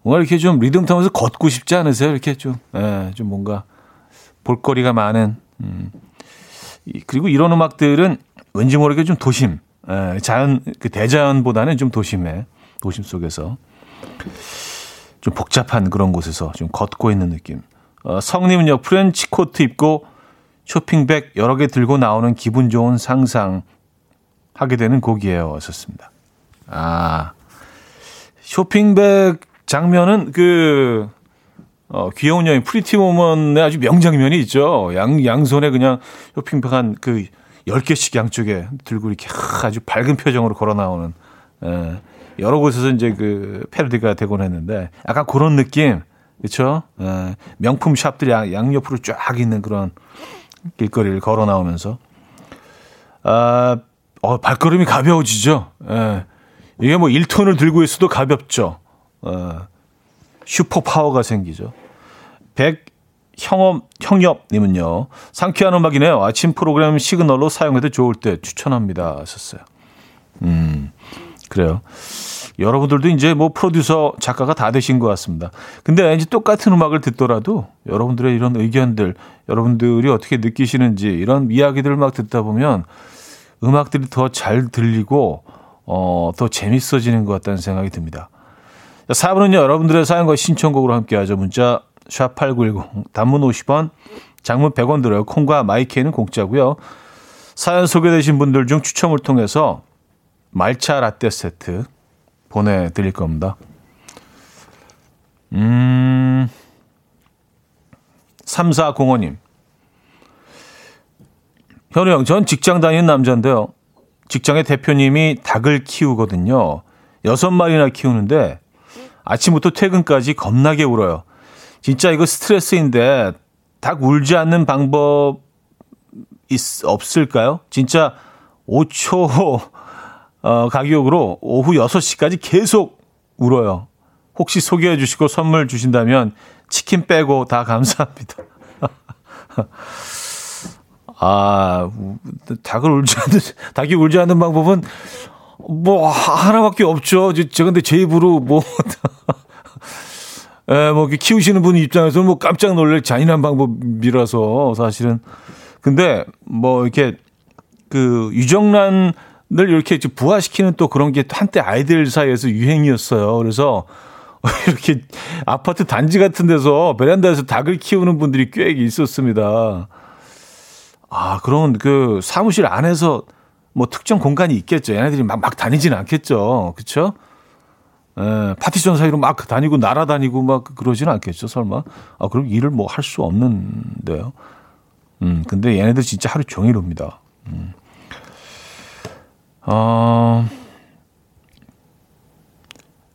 뭔가 이렇게 좀 리듬 타면서 걷고 싶지 않으세요? 이렇게 좀, 예, 좀 뭔가 볼거리가 많은, 음. 그리고 이런 음악들은 왠지 모르게 좀 도심, 예, 자연, 그 대자연보다는 좀 도심에, 도심 속에서 좀 복잡한 그런 곳에서 좀 걷고 있는 느낌. 어, 성님은요, 트렌치 코트 입고 쇼핑백 여러 개 들고 나오는 기분 좋은 상상 하게 되는 곡이에요. 썼습니다. 아, 쇼핑백 장면은 그 어, 귀여운 여인 Pretty Woman의 아주 명장면이 있죠. 양, 양손에 그냥 쇼핑백 한 그 10개씩 양쪽에 들고 이렇게 아주 밝은 표정으로 걸어 나오는, 예, 여러 곳에서 이제 그 패러디가 되곤 했는데 약간 그런 느낌, 그쵸? 예, 명품 샵들이 양옆으로 쫙 있는 그런 길거리를 걸어 나오면서, 아, 어, 발걸음이 가벼워지죠. 예, 이게 뭐 1톤을 들고 있어도 가볍죠. 어, 슈퍼 파워가 생기죠. 백 형업 형엽님은요 상쾌한 음악이네요. 아침 프로그램 시그널로 사용해도 좋을 때 추천합니다. 하셨어요. 음 그래요. 여러분들도 이제 뭐 프로듀서 작가가 다 되신 것 같습니다. 근데 이제 똑같은 음악을 듣더라도 여러분들의 이런 의견들, 여러분들이 어떻게 느끼시는지 이런 이야기들을 막 듣다 보면 음악들이 더 잘 들리고 어, 더 재밌어지는 것 같다는 생각이 듭니다. 4분은요, 여러분들의 사연과 신청곡으로 함께 하죠. 문자, 샵8910, 단문 50원, 장문 100원 들어요. 콩과 마이케이는 공짜고요. 사연 소개되신 분들 중 추첨을 통해서 말차 라떼 세트 보내드릴 겁니다. 음, 3405님. 현우 형, 전 직장 다니는 남자인데요. 직장의 대표님이 닭을 키우거든요. 여섯 마리나 키우는데 아침부터 퇴근까지 겁나게 울어요. 진짜 이거 스트레스인데 닭 울지 않는 방법 있, 없을까요? 진짜 5초 어, 가격으로 오후 6시까지 계속 울어요. 혹시 소개해 주시고 선물 주신다면 치킨 빼고 다 감사합니다. 아, 닭을 울지 않는, 닭이 울지 않는 방법은 뭐 하나밖에 없죠. 저 근데 제 입으로 뭐 에, 뭐 키우시는 분 입장에서는 뭐 깜짝 놀랄 잔인한 방법이라서 사실은 근데 뭐 이렇게 그 유정란을 이렇게 부화시키는 또 그런 게 한때 아이들 사이에서 유행이었어요. 그래서 이렇게 아파트 단지 같은 데서 베란다에서 닭을 키우는 분들이 꽤 있었습니다. 아, 그런 그 사무실 안에서 뭐 특정 공간이 있겠죠. 얘네들이 막, 막 다니지는 않겠죠. 그쵸? 에, 파티션 사이로 막 다니고 날아다니고 막 그러지는 않겠죠, 설마? 아, 그럼 일을 뭐 할 수 없는데요. 음, 근데 얘네들 진짜 하루 종일 옵니다. 음. 어,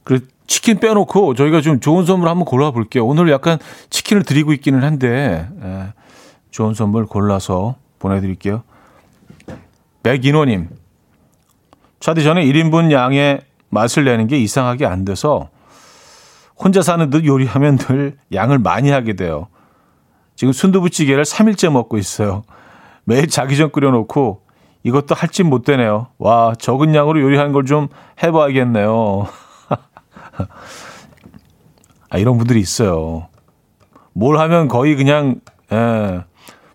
그 치킨 빼놓고 저희가 좀 좋은 선물 한번 골라볼게요. 오늘 약간 치킨을 드리고 있기는 한데, 에, 좋은 선물 골라서 보내드릴게요. 백인호님, 차디 전에 1인분 양의 맛을 내는 게 이상하게 안 돼서 혼자 사는 듯 요리하면 늘 양을 많이 하게 돼요. 지금 순두부찌개를 3일째 먹고 있어요. 매일 자기 전 끓여놓고 이것도 할 짓 못 되네요. 와, 적은 양으로 요리하는 걸 좀 해봐야겠네요. 아, 이런 분들이 있어요. 뭘 하면 거의 그냥, 예,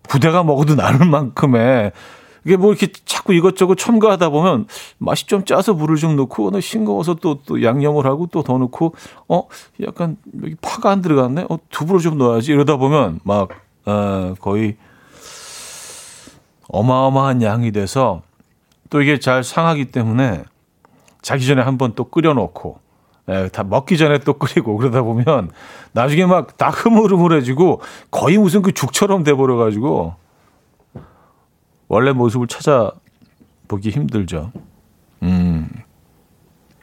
부대가 먹어도 나는 만큼의 이게 뭐 이렇게 자꾸 이것저것 첨가하다 보면 맛이 좀 짜서 물을 좀 넣고 너 싱거워서 또, 또 양념을 하고 또 더 넣고 어 약간 여기 파가 안 들어갔네? 어 두부를 좀 넣어야지. 이러다 보면 막 어, 거의 어마어마한 양이 돼서 또 이게 잘 상하기 때문에 자기 전에 한번 또 끓여놓고 예, 다 먹기 전에 또 끓이고 그러다 보면 나중에 막 다 흐물흐물해지고 거의 무슨 그 죽처럼 돼버려 가지고 원래 모습을 찾아보기 힘들죠. 음,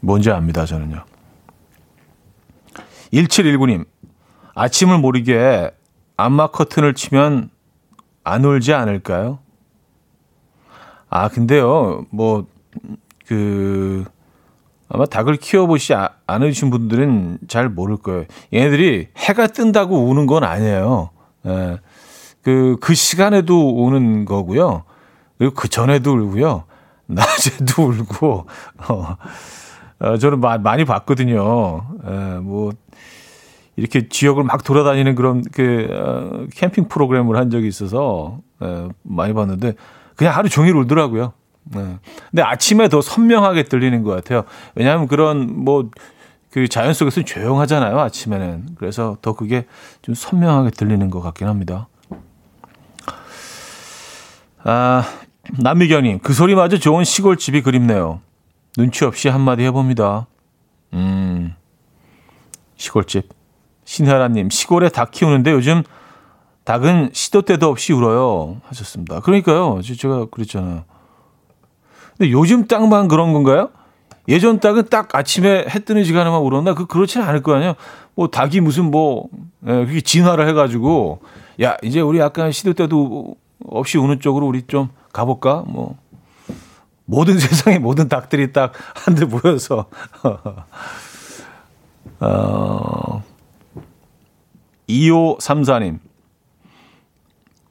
뭔지 압니다, 저는요. 1719님, 아침을 모르게 안마 커튼을 치면 안 울지 않을까요? 아, 근데요, 뭐, 그, 아마 닭을 키워보시 지 않으신 분들은 잘 모를 거예요. 얘네들이 해가 뜬다고 우는 건 아니에요. 예. 그, 그 시간에도 우는 거고요. 그리고 그 전에도 울고요. 낮에도 울고, 어, 어 저는 마, 많이 봤거든요. 에, 뭐, 이렇게 지역을 막 돌아다니는 그런 그, 어, 캠핑 프로그램을 한 적이 있어서, 에, 많이 봤는데, 그냥 하루 종일 울더라고요. 네. 근데 아침에 더 선명하게 들리는 것 같아요. 왜냐하면 그런 뭐, 그 자연 속에서는 조용하잖아요, 아침에는. 그래서 더 그게 좀 선명하게 들리는 것 같긴 합니다. 아, 남미경님, 그 소리마저 좋은 시골집이 그립네요. 눈치 없이 한마디 해봅니다. 음, 시골집. 신하라님, 시골에 닭 키우는데 요즘 닭은 시도 때도 없이 울어요. 하셨습니다. 그러니까요. 제가 그랬잖아요. 근데 요즘 닭만 그런 건가요? 예전 닭은 딱 아침에 해 뜨는 시간에만 울었나? 그, 그렇지는 않을 거 아니에요. 뭐 닭이 무슨 뭐, 예, 그게 진화를 해가지고, 야, 이제 우리 약간 시도 때도 없이 우는 쪽으로 우리 좀 가볼까? 뭐 모든 세상의 모든 닭들이 딱 한데 모여서 어, 2534님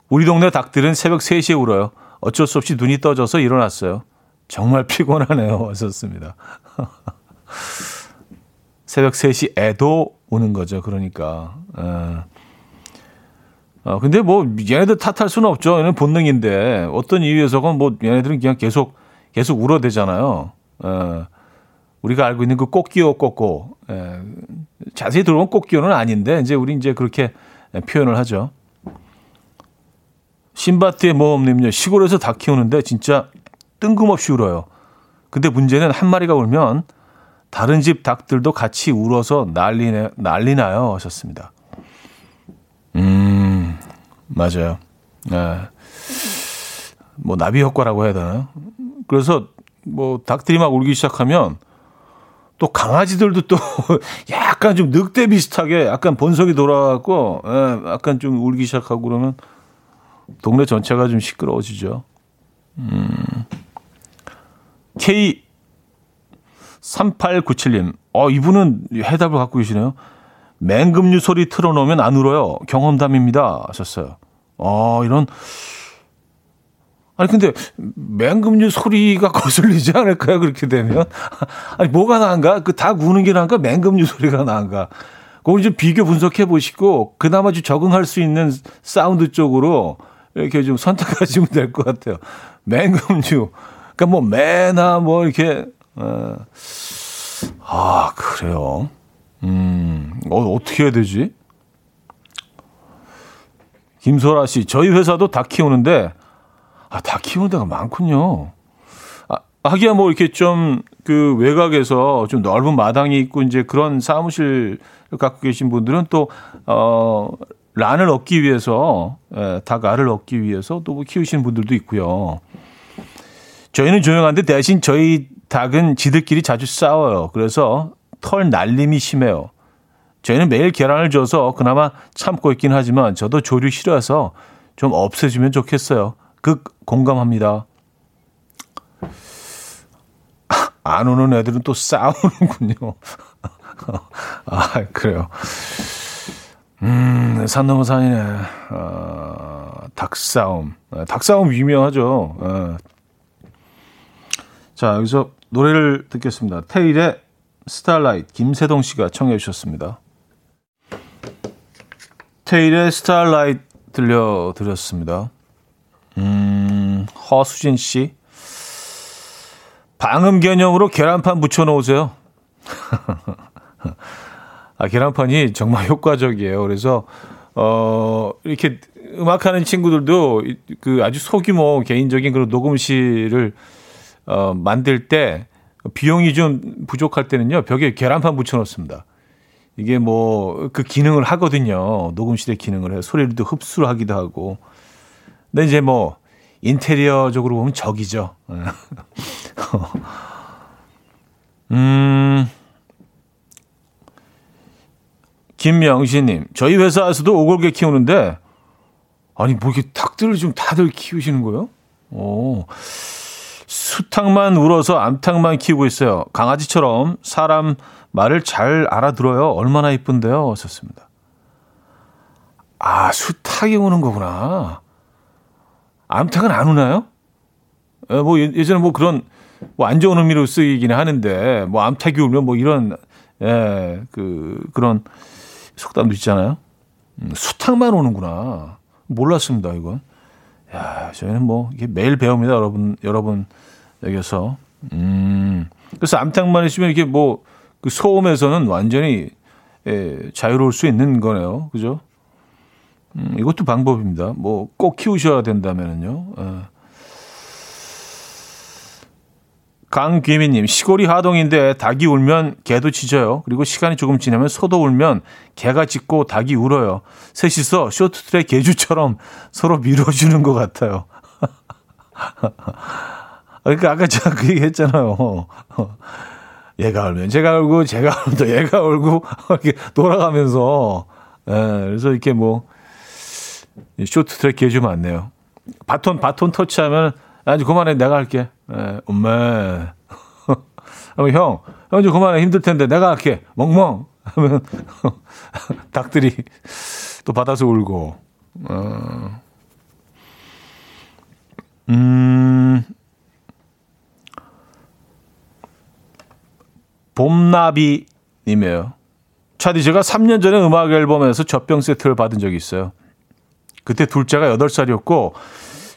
우리 동네 닭들은 새벽 3시에 울어요. 어쩔 수 없이 눈이 떠져서 일어났어요. 정말 피곤하네요. 하셨습니다. 새벽 3시에도 우는 거죠. 그러니까. 어. 어, 근데 뭐 얘네들 탓할 수는 없죠. 얘는 본능인데 어떤 이유에서건 뭐 얘네들은 그냥 계속 계속 울어대잖아요. 어, 우리가 알고 있는 그 꽃기호 꽃고 에, 자세히 들어보면 꽃기호는 아닌데 이제 우리 이제 그렇게 표현을 하죠. 신바트의 모험님요 시골에서 닭 키우는데 진짜 뜬금없이 울어요. 근데 문제는 한 마리가 울면 다른 집 닭들도 같이 울어서 난리네, 난리나요 하셨습니다. 음, 맞아요. 네. 뭐 나비 효과라고 해야 되나요? 그래서 뭐 닭들이 막 울기 시작하면 또 강아지들도 또 약간 좀 늑대 비슷하게 약간 본성이 돌아가고 예, 약간 좀 울기 시작하고 그러면 동네 전체가 좀 시끄러워지죠. 음. K 3897님. 어, 이분은 해답을 갖고 계시네요. 맹금류 소리 틀어놓으면 안 울어요. 경험담입니다. 하셨어요. 어, 이런. 아니, 근데 맹금류 소리가 거슬리지 않을까요? 그렇게 되면. 아니, 뭐가 나은가? 그 닭 우는 게 나은가? 맹금류 소리가 나은가? 그걸 좀 비교 분석해 보시고, 그나마 좀 적응할 수 있는 사운드 쪽으로 이렇게 좀 선택하시면 될 것 같아요. 맹금류. 그러니까 뭐, 매나 뭐, 이렇게, 어. 아, 그래요. 음, 어, 어떻게 해야 되지? 김소라 씨, 저희 회사도 닭 키우는데, 아, 닭 키우는 데가 많군요. 아, 하기야 뭐 이렇게 좀 그 외곽에서 좀 넓은 마당이 있고 이제 그런 사무실 갖고 계신 분들은 또, 어, 란을 얻기 위해서, 예, 닭 알을 얻기 위해서 또 뭐 키우시는 분들도 있고요. 저희는 조용한데 대신 저희 닭은 지들끼리 자주 싸워요. 그래서 털 날림이 심해요. 저희는 매일 계란을 줘서 그나마 참고 있긴 하지만 저도 조류 싫어서 좀 없애주면 좋겠어요. 극 공감합니다. 안 오는 애들은 또 싸우는군요. 아, 그래요. 음, 산 넘어 산이네. 어, 닭싸움. 아, 닭싸움 유명하죠. 어. 자, 여기서 노래를 듣겠습니다. 테일의 스타라이트 김세동 씨가 청해 주셨습니다. 테일의 스타라이트 들려드렸습니다. 음, 허수진 씨. 방음 개념으로 계란판 붙여놓으세요. 아, 계란판이 정말 효과적이에요. 그래서, 어, 이렇게 음악하는 친구들도 그 아주 소규모 개인적인 그런 녹음실을, 어, 만들 때 비용이 좀 부족할 때는요, 벽에 계란판 붙여놓습니다. 이게 뭐, 그 기능을 하거든요. 녹음실의 기능을 해요. 소리를 또 흡수를 하기도 하고. 근데 이제 뭐, 인테리어적으로 보면 적이죠. 음, 김명신님, 저희 회사에서도 오골개 키우는데, 아니, 뭐 이렇게 닭들을 좀 다들 키우시는 거예요? 오. 수탉만 울어서 암탉만 키우고 있어요. 강아지처럼 사람 말을 잘 알아들어요. 얼마나 이쁜데요? 썼습니다. 아, 수탉이 우는 거구나. 암탉은 안 우나요? 에, 뭐 예, 예전에 뭐 그런 뭐 안 좋은 의미로 쓰이긴 하는데 뭐 암탉이 울면 뭐 이런 예, 그 그런 속담도 있잖아요. 음, 수탉만 오는구나. 몰랐습니다, 이건. 야, 저희는 뭐 이게 매일 배웁니다, 여러분 여러분에게서. 음. 그래서 암탉만 있으면 이게 뭐 그 소음에서는 완전히 예, 자유로울 수 있는 거네요. 그죠? 음, 이것도 방법입니다. 뭐 꼭 키우셔야 된다면은요. 예. 강귀미님, 시골이 하동인데 닭이 울면 개도 짖어요. 그리고 시간이 조금 지나면 소도 울면 개가 짖고 닭이 울어요. 셋이서 쇼트트랙 개주처럼 서로 밀어주는 것 같아요. 그러니까 아까 제가 그 얘기 했잖아요. 얘가 울면 제가 울고, 제가 울면 또 얘가 울고, 이렇게 돌아가면서, 예, 그래서 이렇게 뭐, 쇼트트랙 개주 많네요. 바톤, 바톤 터치하면, 아주 그만해, 내가 할게. 예, 엄마. 형, 형 좀 그만해 힘들 텐데 내가 할게. 멍멍. 하면 닭들이 또 받아서 울고. 어. 음. 봄나비 님이에요. 차디 제가 3년 전에 음악 앨범에서 젖병 세트를 받은 적이 있어요. 그때 둘째가 8살이었고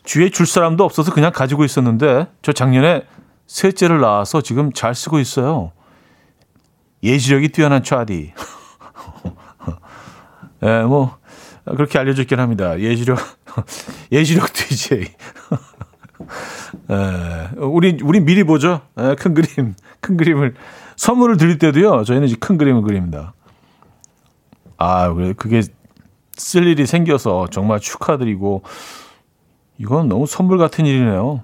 주위에 줄 사람도 없어서 그냥 가지고 있었는데 저 작년에 셋째를 낳아서 지금 잘 쓰고 있어요. 예지력이 뛰어난 차디. 예, 네, 뭐 그렇게 알려졌긴 합니다. 예지력 예지력 DJ. 예, 우리 우리 미리 보죠. 예, 큰 그림 큰 그림을 선물을 드릴 때도요. 저희는 이제 큰 그림을 그립니다. 아, 그게 쓸 일이 생겨서 정말 축하드리고 이건 너무 선물 같은 일이네요.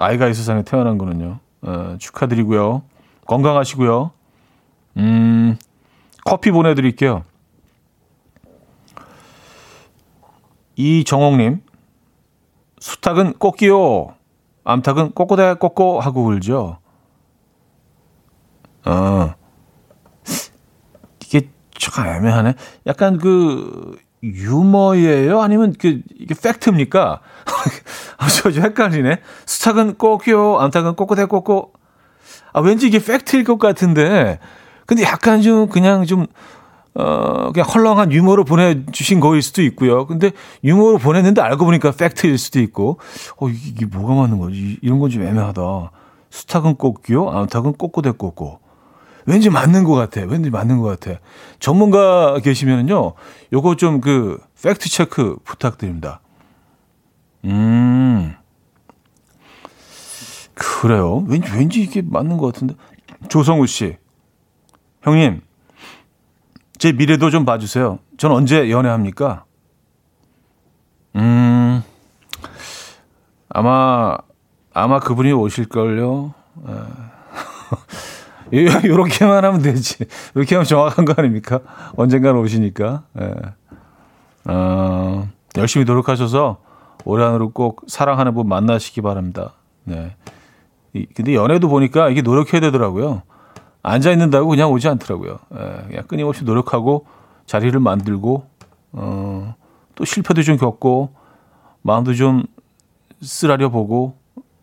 아이가 이 세상에 태어난 거는요. 어, 축하드리고요. 건강하시고요. 음, 커피 보내드릴게요. 이정옥님, 수탉은 꽃기요. 암탉은 꼬꼬대 꼬꼬 하고 울죠. 어, 이게 참 애매하네. 약간 그 유머예요? 아니면 그 이게 팩트입니까? 저, 저 헷갈리네. 수탉은 꼭요, 암탉은 꼬꼬댁 꼬꼬. 아, 왠지 이게 팩트일 것 같은데. 근데 약간 좀 그냥 좀, 어, 그냥 헐렁한 유머로 보내주신 거일 수도 있고요. 근데 유머로 보냈는데 알고 보니까 팩트일 수도 있고. 어, 이게, 뭐가 맞는 거지? 이런 건 좀 애매하다. 수탉은 꼭요, 암탉은 꼬꼬댁 꼬꼬. 왠지 맞는 것 같아. 왠지 맞는 것 같아. 전문가 계시면은요, 요거 좀 그 팩트 체크 부탁드립니다. 음. 그래요. 왠지, 왠지 이게 맞는 것 같은데. 조성우 씨. 형님, 제 미래도 좀 봐주세요. 전 언제 연애합니까? 음, 아마, 아마 그분이 오실걸요. 이렇게만 하면 되지. 이렇게 하면 정확한 거 아닙니까? 언젠가는 오시니까. 예. 어, 열심히 노력하셔서 올해 안으로 꼭 사랑하는 분 만나시기 바랍니다. 네. 이, 근데 연애도 보니까 이게 노력해야 되더라고요. 앉아 있는다고 그냥 오지 않더라고요. 예, 그냥 끊임없이 노력하고 자리를 만들고 어, 또 실패도 좀 겪고 마음도 좀 쓰라려 보고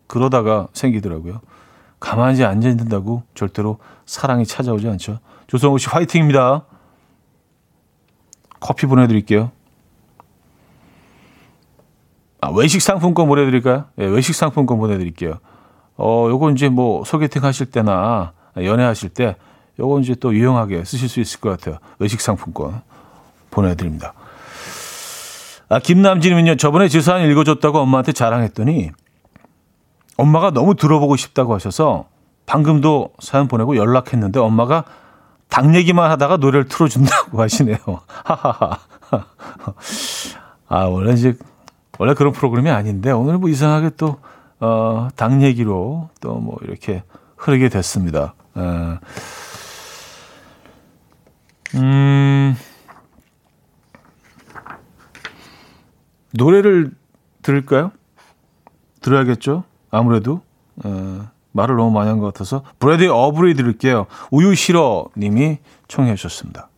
그러다가 생기더라고요. 가만히 앉아 있는다고 절대로 사랑이 찾아오지 않죠. 조성우 씨 화이팅입니다. 커피 보내드릴게요. 아, 외식 상품권 보내드릴까요? 네, 외식 상품권 보내드릴게요. 어, 요거 이제 뭐 소개팅 하실 때나 연애하실 때 요거 이제 또 유용하게 쓰실 수 있을 것 같아요. 외식 상품권 보내드립니다. 아, 김남진님은요, 저번에 지사안 읽어줬다고 엄마한테 자랑했더니 엄마가 너무 들어보고 싶다고 하셔서 방금도 사연 보내고 연락했는데 엄마가 당 얘기만 하다가 노래를 틀어준다고 하시네요. 하하하. 아, 원래 이제, 원래 그런 프로그램이 아닌데 오늘 뭐 이상하게 또, 어, 당 얘기로 또 뭐 이렇게 흐르게 됐습니다. 에. 음, 노래를 들을까요? 들어야겠죠? 아무래도 어, 말을 너무 많이 한 것 같아서 브래디 어브리 들을게요. 우유 싫어 님이 청해 주셨습니다.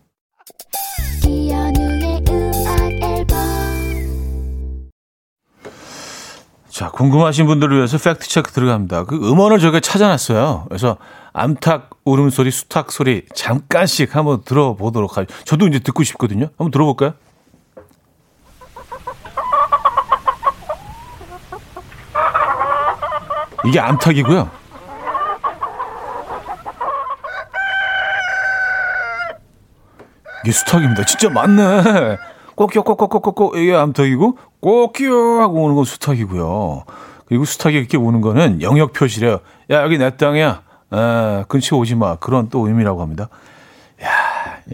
자, 궁금하신 분들을 위해서 팩트 체크 들어갑니다. 그 음원을 저희가 찾아놨어요. 그래서 암탉 울음소리, 수탉 소리 잠깐씩 한번 들어보도록 하죠. 저도 이제 듣고 싶거든요. 한번 들어볼까요? 이게 암탉이고요. 이게 수탉입니다. 진짜 맞네. 꼬끼요, 꼬꼬꼬꼬꼬 이게 암탉이고 꼬끼요 하고 오는 건 수탉이고요. 그리고 수탉이 이렇게 오는 거는 영역 표시래요. 야 여기 내 땅이야. 에, 근처 오지 마. 그런 또 의미라고 합니다. 야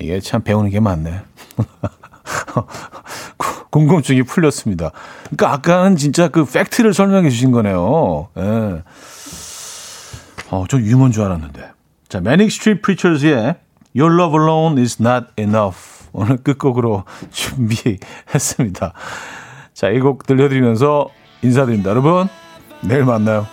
이게 참 배우는 게 많네. 궁금증이 풀렸습니다. 그러니까 아까는 진짜 그 팩트를 설명해 주신 거네요. 예. 어, 좀 유머인 줄 알았는데. 자, Manic Street Preachers의 Your Love Alone Is Not Enough 오늘 끝곡으로 준비했습니다. 자, 이 곡 들려드리면서 인사드립니다. 여러분, 내일 만나요.